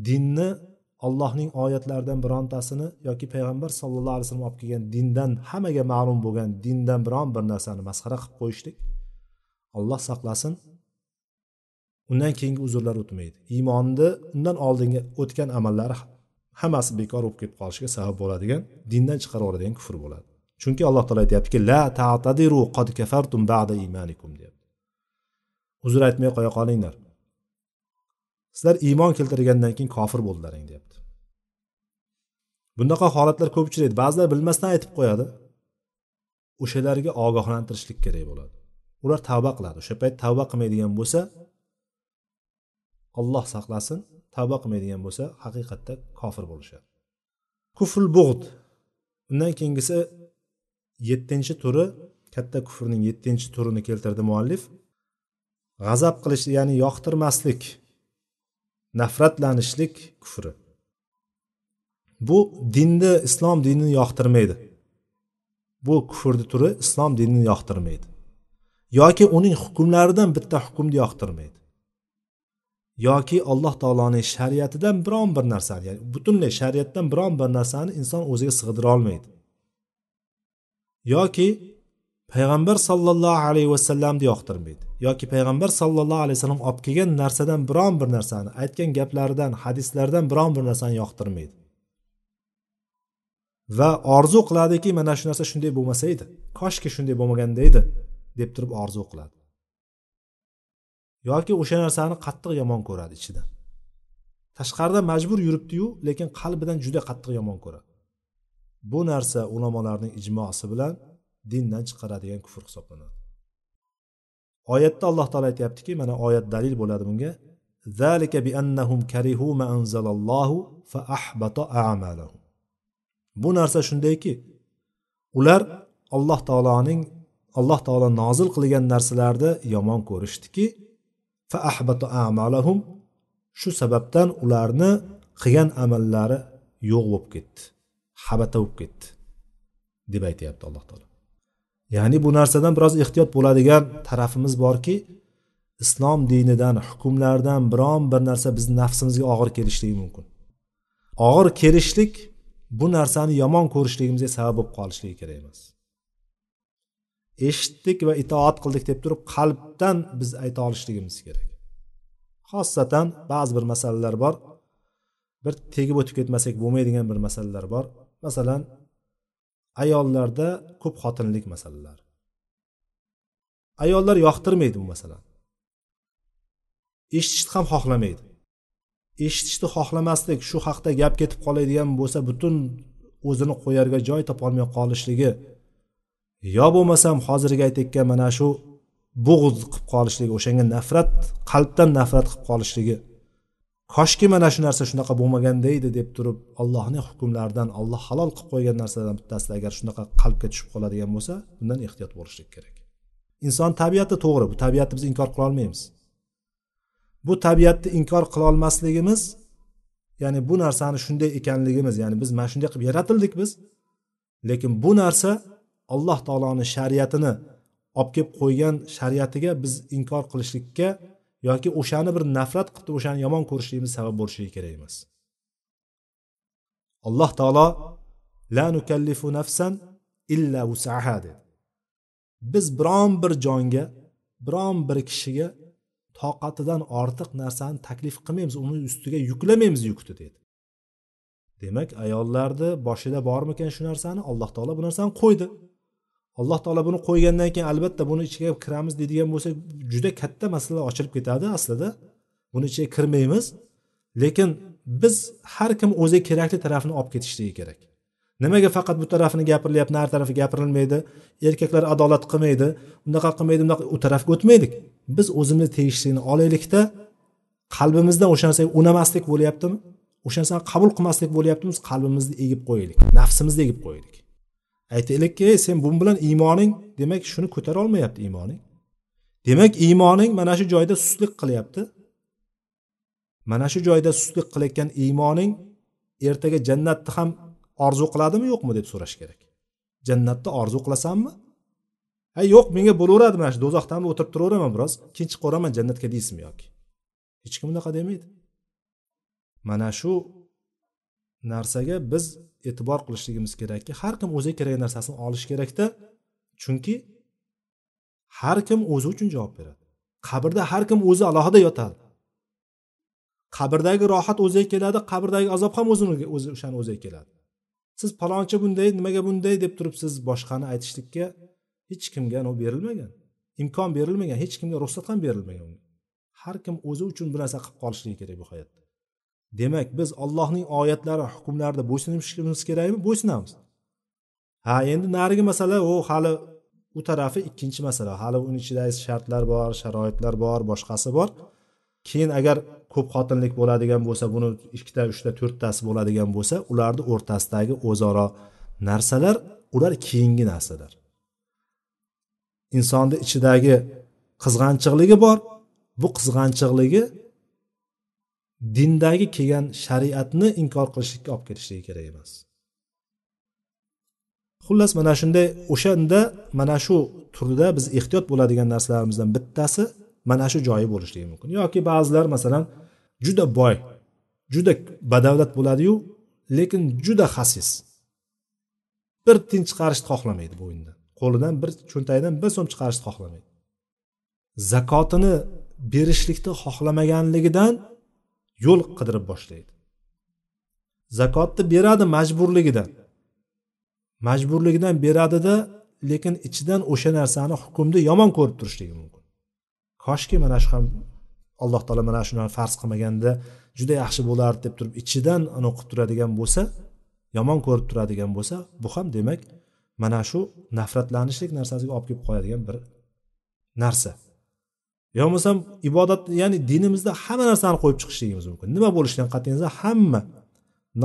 dinni allohning oyatlaridan birontasini yoki payg'ambar sallallohu alayhi vasallam olib kelgan dindan hammaga ma'lum bo'lgan dindan biron bir narsani masxara qilib qo'yishlik alloh saqlasin. Undan keyingi uzrlar o'tmaydi. Iymonni undan oldingi o'tgan amallari hammasi bekor bo'lib ketib qolishiga sabab bo'ladigan dindan chiqarib yuboradigan kufr bo'ladi. Chunki alloh taolo aytyaptiki la ta'tadiru qad kafartum ba'da imanikum deyapti. Uzr aytmay qo'ya qolinglar. Sizlar iymon keltirgandan keyin kofir bo'ldilaring deyapti. Bunaqa holatlar ko'p uchraydi. Ba'zilar bilmasdan aytib qo'yadi. O'shalarga ogohlantirishlik kerak bo'ladi. Ular tavba qiladi. O'sha payt tavba qilmaydigan bo'lsa olloh saqlasin tavba qilmaydigan bo'lsa haqiqatda kofir bo'lishadi. Kuful bug'd. Undan keyingisi yettinchi turi katta kufrning yettinchi turini keltirdi muallif. G'azab qilish ya'ni yoqtirmaslik. Nafratlanishlik kufri. Bu dinni islom dinini yoqtirmaydi. Bu kufrni turi islom dinini yoqtirmaydi. Yoki uning hukmlaridan bitta hukmni yoqtirmaydi. Yoki alloh taoloning shariatidan biron bir narsani ya'ni butunlay shariatdan biron bir narsani inson o'ziga sig'dira olmaydi. Yoki payg'ambar sollallohu alayhi vasallamni yoqtirmaydi. Yoki payg'ambar sollallohu alayhi vasallam olib kelgan narsadan biron bir narsani aytgan gaplaridan hadislardan biron bir narsani yoqtirmaydi. Va orzu qiladiki mana shu narsa shunday bo'lmasa edi koshki shunday bo'lmaganda edi deb turib orzu qiladi. Yoki o'sha narsani qattiq yomon ko'radi ichidan tashqarida majbur yuribdiyu lekin qalbidan juda qattiq yomon ko'radi. Bu narsa ulamolarning ijmosi bilan dindan chiqaradigan kufr hisoblanadi. Oyatda alloh taolo aytyaptiki mana oyat dalil bo'ladi bunga. Zalika bi annahum karihu ma anzalallohu fa ahbata a'malahum. Bu narsa shundayki ular alloh taoloning alloh taolo nozil qilgan narsalarni yomon ko'rishdiki fa ahbata a'malahum shu sababdan ularni qilgan amallari yo'q bo'lib ketdi habata bo'lib ketdi deb aytyapti alloh taolo. Ya'ni bu narsadan biroz ehtiyot bo'ladigan tarafimiz borki islom dinidan hukmlardan biron bir narsa bizni nafsimizga og'ir kelishligi mumkin. Og'ir kelishlik bu narsani yomon ko'rishligimizga sabab bo'lib qolishligi kerak emas. Eshitdik va itoat qildik deb turib qalbdan biz ayta olishligimiz kerak. Xosatan ba'zi bir masalalar bor. Bir tegib o'tib ketmasak bo'lmaydigan bir masalalar bor. Masalan ayollarda ko'p xotinlik masalalari ayollar yoqtirmaydi bu masalani eshitishni ham xohlamaydi. Eshitishni xohlamaslik shu haqda gap ketib qoladigan bo'lsa butun o'zini qo'yarga joy topolmay qolishligi yo bo'lmasam hozirgi aytayotgan mana shu bug'z qilib qolishligi o'shanga nafrat qalbdan nafrat qilib qolishligi koshki mana shu narsa shunaqa bo'lmaganda edi deb turib allohning hukmlaridan alloh halol qilib qo'ygan narsalardan bittasi agar shunaqa qalbga tushib qoladigan bo'lsa bundan ehtiyot bo'lishlik kerak. Inson tabiati to'g'ri bu tabiatni biz inkor qilolmaymiz bu tabiatni inkor qilolmasligimiz ya'ni bu narsani shunday ekanligimiz ya'ni biz mana shunday qilib yaratildik biz. Lekin bu narsa alloh taoloni shariatini olib kelib qo'ygan shariatiga biz inkor qilishlikka yoki o'shani bir nafrat qilib o'shani yomon ko'rishligimiz sabab bo'lishligi kerak emas. Alloh taolo la nukallifu nafsan illa vusaha dedi. Biz biron bir jonga biron bir kishiga toqatidan ortiq narsani taklif qilmaymiz uni ustiga yuklamaymiz yukni dedi. Demak ayollarni boshida bormikan shu narsani? Alloh taolo bu narsani qo'ydi. Alloh taolo buni qo'ygandan keyin albatta buni ichiga kiramiz deydigan bo'lsak juda katta masala ochilib ketadi aslida. Buni ichiga kirmaymiz. Lekin biz har kim o'ziga kerakli tarafini olib ketishligi kerak. Nimaga faqat bu tarafini gapirilyapti nari tarafi gapirilmaydi erkaklar adolat qilmaydi unaqa qilmaydi bunaqa u tarafga o'tmaylik. Biz o'zimizni tegishligini olaylikda qalbimizdan o'sha narsaga unamaslik bo'lyaptimi? O'sha narsani qabul qilmaslik bo'lyaptimi qalbimizni egib qo'yaylik nafsimizni egib qo'yaylik. Aytaylikki sen bu bilan iymoning demak shuni ko'tara olmayapti iymoning. Demak iymoning mana shu joyda sustlik qilyapti. Mana shu joyda sustlik qilayotgan iymoning ertaga jannatni ham orzu qiladimi yo'qmi deb so'rash kerak. Jannatni orzu qilasanmi? Ha yo'q menga bo'laveradi mana shu do'zaxda ham o'tirib turaveraman biroz. Keyin chiqib boraman jannatga deysizmi yoki? Hech kim unaqa demaydi. Mana shu narsaga biz e'tibor qilishligimiz kerakki har kim o'ziga kerak narsasini olishi kerakda. Chunki har kim o'zi uchun javob beradi. Qabrda har kim o'zi alohida yotadi. Qabrdagi rohat o'ziga keladi qabrdagi azob ham o'zini o'zi o'shani o'ziga keladi. Siz palonchi bunday nimaga bunday deb turib siz boshqani aytishlikka hech kimga berilmagan. Imkon berilmagan hech kimga ruxsat ham berilmagan. Har kim o'zi uchun bir narsa qilib qolishligi kerak bu hayotda. Demak biz allohning oyatlari hukmlarida bo'ysunishimiz kerakmi? Bo'ysunamiz. Ha endi narigi masala u hali u tarafi ikkinchi masala. Hali uni ichidagi shartlar bor sharoitlar bor boshqasi bor. Keyin agar ko'p xotinlik bo'ladigan bo'lsa buni ikkita uchta to'rttasi bo'ladigan bo'lsa ularni o'rtasidagi o'zaro narsalar ular keyingi narsalar. Insonni ichidagi qizg'anchiqligi bor. Bu qizg'anchiqligi dindagi kelgan shariatni inkor qilishlikka olib kelishligi kerak emas. Xullas mana shunday o'shanda mana shu turda biz ehtiyot bo'ladigan narsalarimizdan bittasi mana shu joyi bo'lishligi mumkin. Yoki ba'zilar masalan juda boy juda badavlat bo'ladiyu lekin juda xasis. Bir tiyin chiqarishni xohlamaydi bo'ynidan qo'lidan bir cho'ntagidan bir so'm chiqarishni xohlamaydi. Zakotini berishlikni xohlamaganligidan yo'l qidirib boshlaydi. Zakotni beradi majburligidan majburligidan beradida lekin ichidan o'sha narsani hukmni yomon ko'rib turishligi mumkin. Koshki mana shu ham alloh taolo mana shuni farz qilmaganda juda yaxshi bo'lardi deb turib ichidan uni o'qib turadigan bo'lsa yomon ko'rib turadigan bo'lsa bu ham demak mana shu nafratlanishlik narsasiga olib kelib qo'yadigan bir narsa. Yo bo'lmasam ibodat ya'ni dinimizda hamma narsani qo'yib chiqishligimiz mumkin. Nima bo'lishidan qat'iy nazar hamma.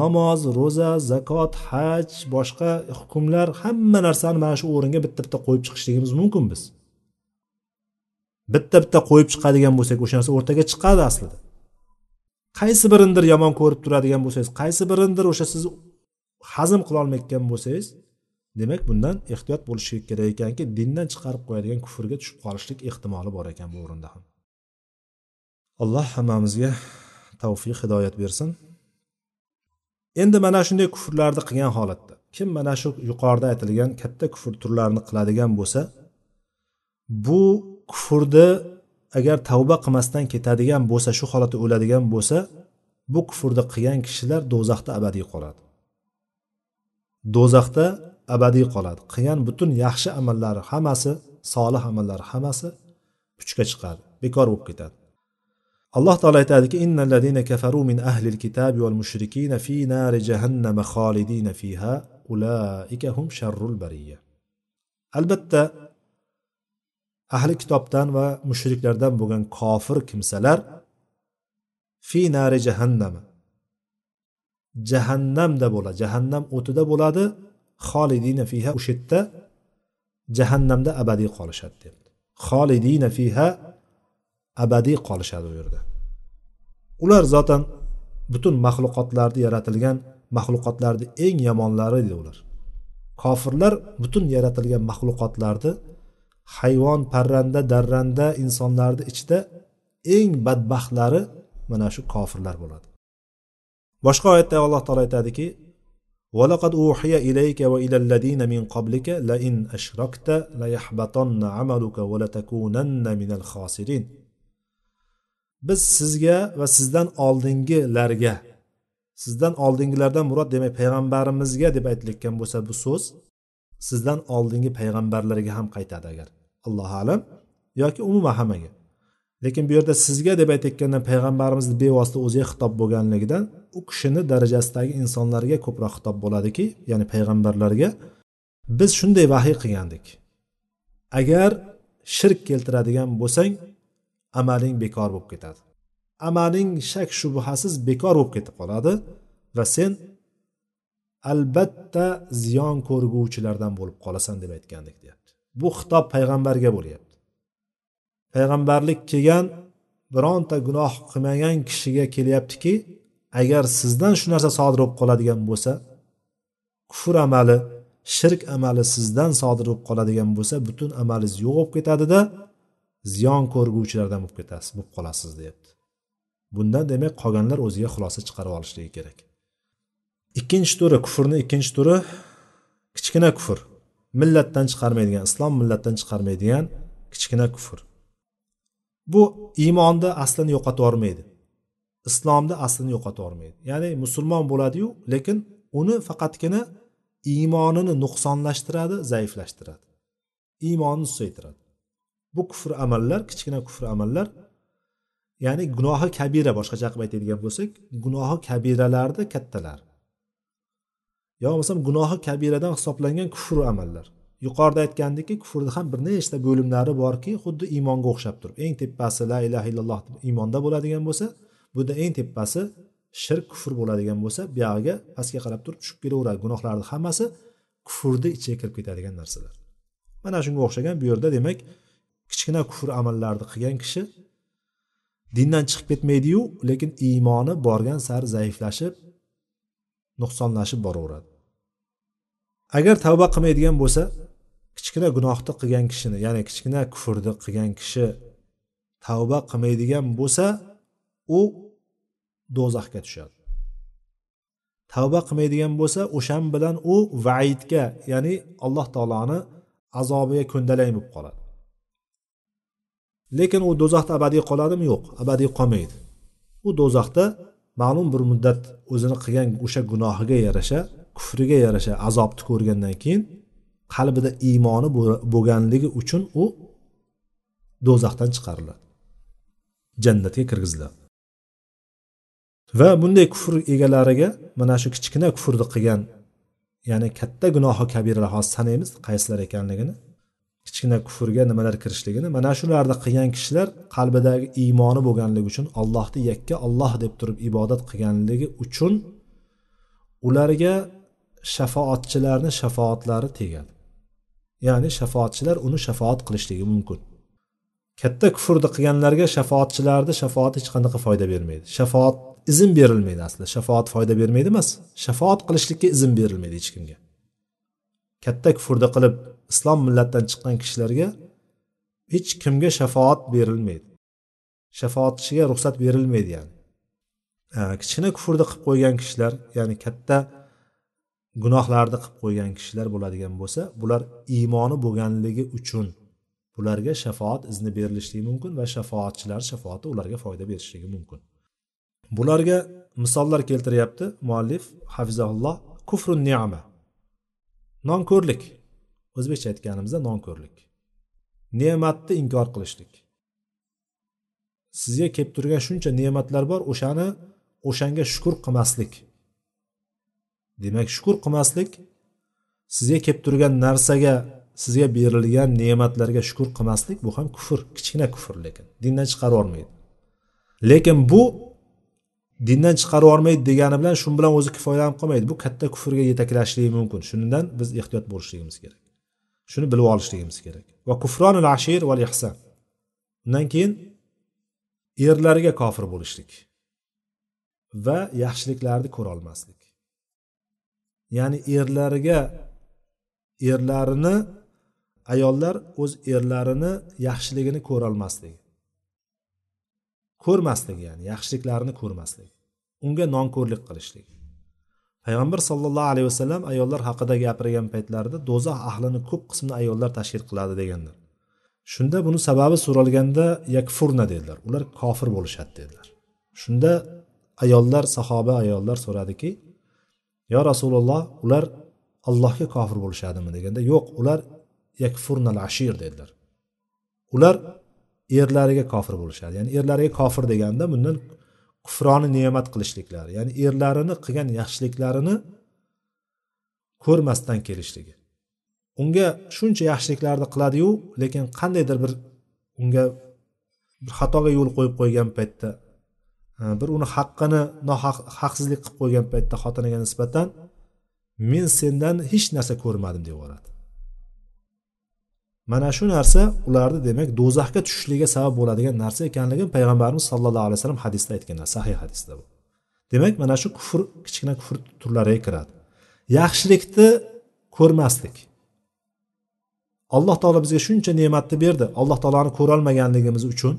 Namoz ro'za zakot haj boshqa hukmlar hamma narsani mana shu o'ringa bitta bitta qo'yib chiqishligimiz mumkin biz. Bitta bitta qo'yib chiqadigan bo'lsak o'sha narsa o'rtaga chiqadi aslida. Qaysi birindir yomon ko'rib turadigan bo'lsangiz qaysi birindir o'sha siz hazm qilolmayotgan bo'lsangiz demak bundan ehtiyot bo'lish kerak ekanki dindan chiqarib qo'yadigan kufrga tushib qolishlik ehtimoli bor ekan bu o'rinda ham. Alloh hammamizga tavfiq hidoyat bersin. Endi mana shunday kufrlarni qilgan holatda kim mana shu yuqorida aytilgan katta kufr turlarini qiladigan bo'lsa bu kufrni agar tavba qilmasdan ketadigan bo'lsa shu holatda o'ladigan bo'lsa bu kufrni qilgan kishilar do'zaxda abadiy qoladi. Do'zaxda abadiy qoladi. Qilgan butun yaxshi amallari hammasi solih amallari hammasi puchga chiqadi bekor bo'lib ketadi. Alloh taolo aytadiki innallazina kafaru min ahlil kitabi val mushrikina fi nari jahannama xolidina fiha ulaika hum sharrul bariya. Albatta ahli kitobdan va mushriklardan bo'lgan kofir kimsalar fi nari jahannama jahannamda bo'ladi jahannam o'tida bo'ladi. Xolidina fiha o'sha yerda jahannamda abadiy qolishadi debdi. Xolidina fiha abadiy qolishadi u yerda ular zotan butun maxluqotlarni yaratilgan maxluqotlarni eng yomonlari edi ular. Kofirlar butun yaratilgan maxluqotlarni hayvon parranda darranda insonlarni ichida eng badbaxtlari mana shu kofirlar bo'ladi. Boshqa oyatda alloh taolo aytadiki ولقد أوحي إليك وإلى الذين من قبلك لئن أشركت ليحبطن عملك ولتكونن من الخاسرين biz sizga va sizdan oldingilarga sizdan oldingilardan murod demak payg'ambarimizga deb aytilayotgan bo'lsa bu so'z sizdan oldingi payg'ambarlarga ham qaytadi agar allohu alam yoki umuman hammaga Lekin bu yerda sizga deb aytayotganda payg'ambarimizni bevosita o'ziga xitob bo'lganligidan u kishini darajasidagi insonlarga ko'proq xitob bo'ladiki ya'ni payg'ambarlarga biz shunday vahiy qilgandik. Agar shirk keltiradigan bo'lsang amaling bekor bo'lib ketadi. Amaling shak shubhasiz bekor bo'lib ketib qoladi va sen albatta ziyon ko'rguvchilardan bo'lib qolasan deb aytgandik deyapti. Bu xitob payg'ambarga bo'lyapti. Payg'ambarlik kelgan bironta gunoh qilmagan kishiga kelyaptiki agar sizdan shu narsa sodir bo'lib qoladigan bo'lsa kufr amali shirk amali sizdan sodir bo'lib qoladigan bo'lsa butun amalingiz yo'q bo'lib ketadida ziyon ko'rguvchilardan bo'lib ketasiz bo'lib qolasiz deyapti. Bundan demak qolganlar o'ziga xulosa chiqarib olishligi kerak. Ikkinchi turi kufrni ikkinchi turi kichkina kufr. Millatdan chiqarmaydigan islom millatdan chiqarmaydigan kichkina kufr. Bu iymonni aslini yo'qotib yubormaydi islomni aslini yo'qotib yubormaydi ya'ni musulmon bo'ladiyu lekin uni faqatgina iymonini nuqsonlashtiradi zaiflashtiradi. Iymonni susaytiradi. Bu kufr amallar kichkina kufr amallar ya'ni gunohi kabira boshqacha qilib aytadigan bo'lsak gunohi kabiralarni kattalari yo bo'lmasam gunohi kabiradan hisoblangan kufr amallar. Yuqorida aytgandekki kufrni ham bir nechta bo'limlari borki xuddi iymonga o'xshab turib eng tepasi la ilaha illalloh iymonda bo'ladigan bo'lsa bu eng tepasi shirk kufr bo'ladigan bo'lsa buyog'iga pastga qarab turib tushib kelaveradi. Gunohlarni hammasi kufrni ichiga kirib ketadigan narsalar. Mana shunga o'xshagan bu yerda demak kichkina kufr amallarni qilgan kishi dindan chiqib ketmaydiyu lekin iymoni borgan sari zaiflashib nuqsonlashib boraveradi. Agar tavba qilmaydigan bo'lsa kichkina gunohni qilgan kishini ya'ni kichkina kufrni qilgan kishi tavba qilmaydigan bo'lsa u do'zaxga tushadi. Tavba qilmaydigan bo'lsa o'shan bilan u vaidga ya'ni alloh taoloni azobiga ko'ndalang bo'lib qoladi. Lekin u do'zaxda abadiy qoladimi? Yo'q abadiy qolmaydi. U do'zaxda ma'lum bir muddat o'zini qilgan o'sha gunohiga yarasha kufriga yarasha azobni ko'rgandan keyin qalbida iymoni bo'lganligi uchun u do'zaxdan chiqariladi. Jannatga kirgiziladi. Va bunday kufr egalariga mana shu kichkina kufrni qilgan ya'ni katta gunohi kabiralar hozir sanaymiz qaysilar ekanligini kichkina kufrga nimalar kirishligini mana shularni qilgan kishilar qalbidagi iymoni bo'lganligi uchun allohni yakka olloh deb turib ibodat qilganligi uchun ularga shafoatchilarni shafoatlari tegadi. Ya'ni shafoatchilar uni shafoat qilishligi mumkin. Katta kufrni qilganlarga shafoatchilarni shafoati hech qanaqa foyda bermaydi. Shafoat izn berilmaydi aslida. Shafoat foyda bermaydi emas shafoat qilishlikka izn berilmaydi hech kimga. Katta kufrni qilib islom millatidan chiqqan kishilarga hech kimga shafoat berilmaydi. Shafoatchiga ruxsat berilmaydi ya'ni. Kichkina kufrni qilib qo'ygan kishilar ya'ni katta gunohlarni qilib qo'ygan kishilar bo'ladigan bo'lsa bular iymoni bo'lganligi uchun bularga shafoat izni berilishligi mumkin va shafoatchilar shafoati ularga foyda berishligi mumkin. Bularga misollar keltiryapti muallif hafizahulloh kufru ne'ma nonko'rlik. O'zbekcha aytganimizda nonko'rlik. Ne'matni inkor qilishlik. Sizga kelib turgan shuncha ne'matlar bor o'shani o'shanga shukur qilmaslik. Demak shukur qilmaslik sizga kelib turgan narsaga sizga berilgan ne'matlarga shukur qilmaslik bu ham kufr kichkina kufr lekin dindan chiqarib yubormaydi lekin bu dindan chiqarib yubormaydi degani bilan shu bilan o'zi kifoyalanib qolmaydi. Bu katta kufrga yetaklashligi mumkin. Shundan biz ehtiyot bo'lishligimiz kerak. Shuni bilib olishligimiz kerak. Va kufronul ashir val ihson undan keyin erlariga kofir bo'lishlik va yaxshiliklarni ko'rolmaslik ya'ni erlariga erlarini ayollar o'z erlarini yaxshiligini ko'rolmasligi. Ko'rmasligi ya'ni yaxshiliklarini ko'rmasligi. Unga nonko'rlik qilishlik. Payg'ambar sollallohu alayhi vasallam ayollar haqida gapirgan paytlarida do'zax ahlini ko'p qismini ayollar tashkil qiladi deganlar. Shunda buni sababi so'ralganda yakfurna dedilar. Ular kofir bo'lishadi dedilar. Shunda ayollar sahoba ayollar so'radiki yo rasululloh ular allohga kofir bo'lishadimi? deganda yo'q ular yakfurnal ashir dedilar. Ular erlariga kofir bo'lishadi. Ya'ni erlariga kofir deganda bundan kufroni ne'mat qilishliklari ya'ni erlarini qilgan yaxshiliklarini ko'rmasdan kelishligi. Unga shuncha yaxshiliklarni qiladiyu lekin qandaydir bir unga bir xatoga yo'l qo'yib qo'ygan paytda Э, bir uni haqqini nohaq haqsizlik qilib qo'ygan paytda xotiniga nisbatan men sendan hech narsa ko'rmadim deb yuboradi mana shu narsa ularni demak do'zaxga tushishligiga sabab bo'ladigan narsa ekanligini payg'ambarimiz sallallohu alayhi vasallam hadisda aytganlar sahih hadisda bu. Demak mana shu kufr kichkina kufr turlariga kiradi. Yaxshilikni ko'rmaslik. Alloh taolo bizga shuncha ne'matni berdi. Alloh taoloni ko'rolmaganligimiz uchun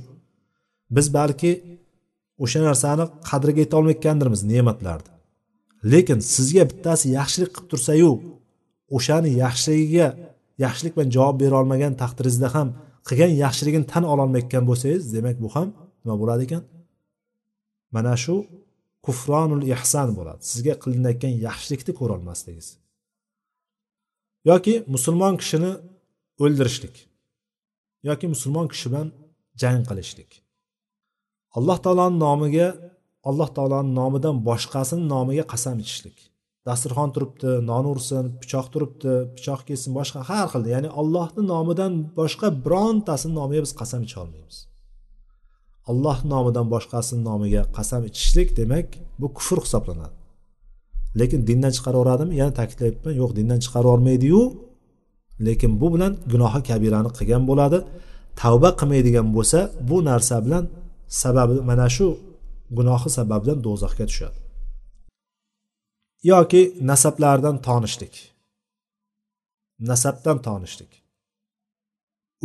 biz balki o'sha narsani qadriga yetolmayotgandirmiz ne'matlarni. Lekin sizga bittasi yaxshilik qilib tursayu o'shani yaxshiligiga yaxshilik bilan javob bera olmagan taqdiringizda ham qilgan yaxshiligini tan ololmayotgan bo'lsangiz demak bu ham nima bo'ladi ekan? Mana shu kufronul ihson bo'ladi. Sizga qilinayotgan yaxshilikni ko'rolmasligingiz yoki musulmon kishini o'ldirishlik yoki musulmon kishi bilan jang qilishlik. Alloh taoloni nomiga alloh taoloni nomidan boshqasini nomiga qasam ichishlik. Dasturxon turibdi non ursin pichoq turibdi pichoq kessin boshqa har xil ya'ni allohni nomidan boshqa birontasini nomiga biz qasam icha olmaymiz. Alloh nomidan boshqasini nomiga qasam ichishlik demak bu kufr hisoblanadi. Lekin dindan chiqarib yuboradimi yana ta'kidlayapman yo'q dindan chiqarib yubormaydiyu lekin bu bilan gunohi kabirani qilgan bo'ladi. Tavba qilmaydigan bo'lsa bu narsa bilan sababi mana shu gunohi sababidan do'zaxga tushadi. Yoki nasablardan tonishlik. Nasabdan tonishlik.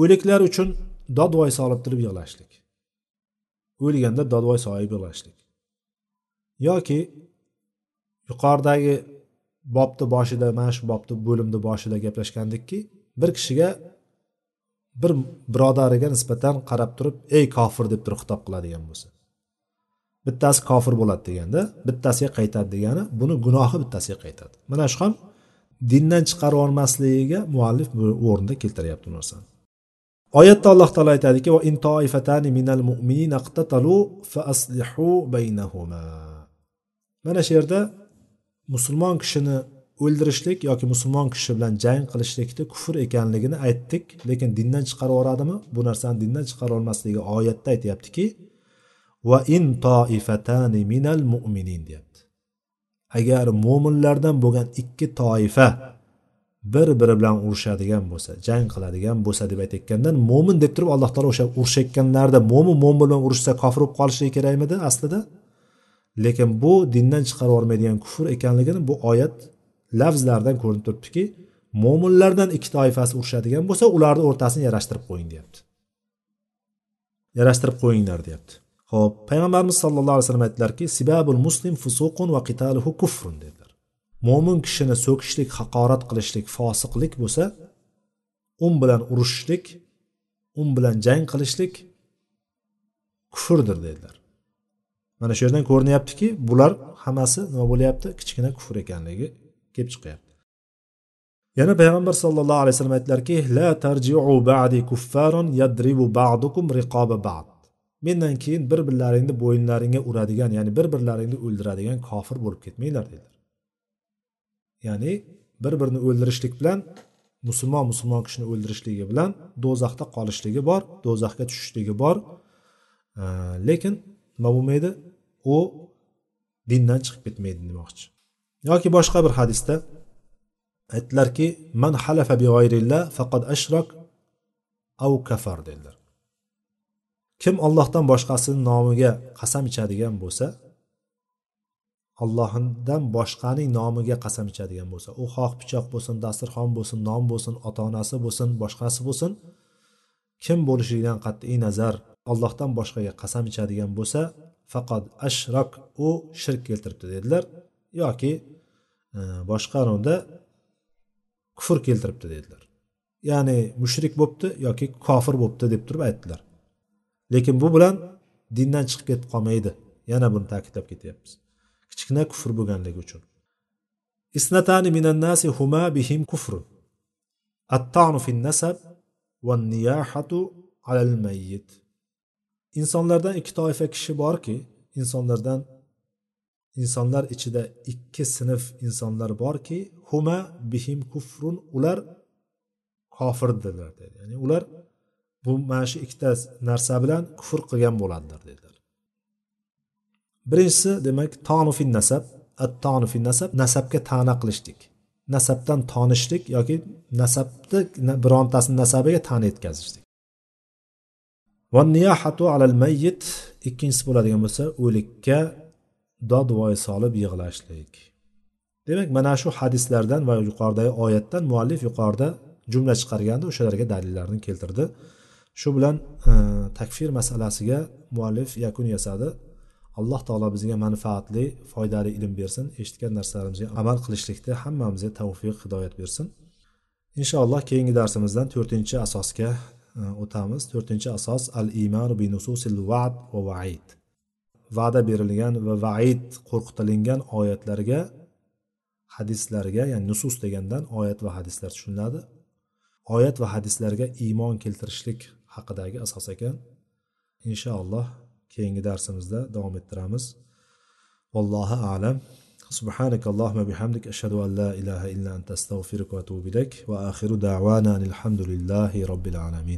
O'liklar uchun dodvoy solib turib yig'lashlik. O'lganda dodvoy solib yig'lashlik. Yoki yuqoridagi bobni boshida mana shu bobni bo'limni boshida gaplashgandikki bir kishiga bir birodariga nisbatan qarab turib ey kofir deb turib xitob qiladigan bo'lsa. Bittasi kofir bo'ladi deganda bittasiga qaytadi degani buni gunohi bittasiga qaytadi. Mana shu ham dindan chiqarib yubormasligiga muallif bu o'rinda keltiryapti bu narsani oyatda alloh taolo aytadiki va in toifatani minal mu'minina iqtatalu fa aslihu baynahuma. Mana shu yerda musulmon kishini o'ldirishlik yoki musulmon kishi bilan jang qilishlikni kufr ekanligini aytdik. Lekin dindan chiqarib yuboradimi bu narsani dindan chiqarib olmasligi oyatda aytyaptiki va in toifatani minal mu'minin deyapti. Agar mo'minlardan bo'lgan ikki toifa bir biri bilan urushadigan bo'lsa jang qiladigan bo'lsa deb aytayotgandan mo'min deb turib alloh taolo o'sha urushayotganlarida mo'min mo'min bilan urushsa kofir bo'lib qolishligi kerakmidi aslida? Lekin bu dindan chiqarib yubormaydigan kufr ekanligini bu oyat lafzlaridan ko'rinib turibdiki mo'minlardan ikki toifasi urushadigan bo'lsa ularni o'rtasini yarashtirib qo'ying deyapti. Yarashtirib qo'yinglar deyapti. Ho'p payg'ambarimiz sallallohu alayhi vasallam aytdilarki sibabul muslim fusuqun va qitaluhu kufrun dedilar. Mo'min kishini so'kishlik haqorat qilishlik fosiqlik bo'lsa un bilan urushishlik un bilan jang qilishlik kufrdir dedilar. Mana shu yerdan ko'rinyaptiki bular hammasi nima bo'lyapti? Kichkina kufr ekanligi kelib chiqyapti. Yana payg'ambar sallallohu alayhi vasallam aytdilarki la tarjiu ba'di kuffaron yadribu ba'dukum riqoba ba'd. Mendan keyin bir birlaringni bo'yinlaringga uradigan ya'ni bir birlaringni o'ldiradigan kofir bo'lib ketmanglar dedilar. Ya'ni bir birini o'ldirishlik bilan musulmon musulmon kishini o'ldirishligi bilan do'zaxda qolishligi bor do'zaxga tushishligi bor. Lekin nima bo'lmaydi? U dindan chiqib ketmaydi demoqchi. Yoki boshqa bir hadisda aytdilarki man halafa bi g'ayrillah faqad ashrak av kafar dedilar. Kim ollohdan boshqasini nomiga qasam ichadigan bo'lsa ollohdan boshqaning nomiga qasam ichadigan bo'lsa u xoh pichoq bo'lsin dasturxon bo'lsin non bo'lsin ota onasi bo'lsin boshqasi bo'lsin kim bo'lishligidan qat'iy nazar ollohdan boshqaga qasam ichadigan bo'lsa faqat ashrok u shirk keltiribdi dedilar. Yoki e, boshqa unda kufr keltiribdi dedilar ya'ni mushrik bo'libdi yoki kofir bo'libdi deb turib aytdilar. Lekin bu bilan dindan chiqib ketib qolmaydi. Yana buni ta'kidlab ketyapmiz. Kichkina kufr bo'lganligi uchun. İsnatani minan nasi huma bihim kufr attanu fin nasab va niyahatu alal mayyit. İnsonlardan ikki toifa kishi borki insonlardan insonlar ichida ikki sinf insonlar borki huma bihim kufrun ular kofirdirlar dedi. Ya'ni ular bu mana shu ikkita narsa bilan kufr qilgan bo'ladilar dedilar. Birinchisi demak tonufin nasab. At tonufin nasab nasabga ta'na qilishlik. Nasabdan tonishlik yoki nasabni birontasini nasabiga ta'na yetkazishlik. Vanniyahatu alal mayyit ikkinchisi bo'ladigan bo'lsa o'likka dodvoy solib yig'lashlik. Demak mana shu hadislardan va yuqoridagi oyatdan muallif yuqorida jumla chiqarganda o'shalarga dalillarni keltirdi. Shu bilan e, takfir masalasiga muallif yakun yasadi. Alloh taolo bizga manfaatli foydali ilm bersin eshitgan narsalarimizga amal qilishlikda hammamizga tavfiq hidoyat bersin. Inshaalloh keyingi darsimizdan to'rtinchi asosga e, o'tamiz. To'rtinchi asos al iymanu bi nususil va'd va vaid va'da berilgan va vaid qo'rqitilingan oyatlarga hadislarga ya'ni nusus degandan oyat va hadislar tushuniladi oyat va hadislarga iymon keltirishlik haqidagi asos ekan inshaalloh keyingi darsimizda davom ettiramiz vallohu alam سبحانك اللهم بحمدك أشهد أن لا إله إلا أنت أستغفرك وأتوب إليك وآخر دعوانا أن الحمد لله رب العالمين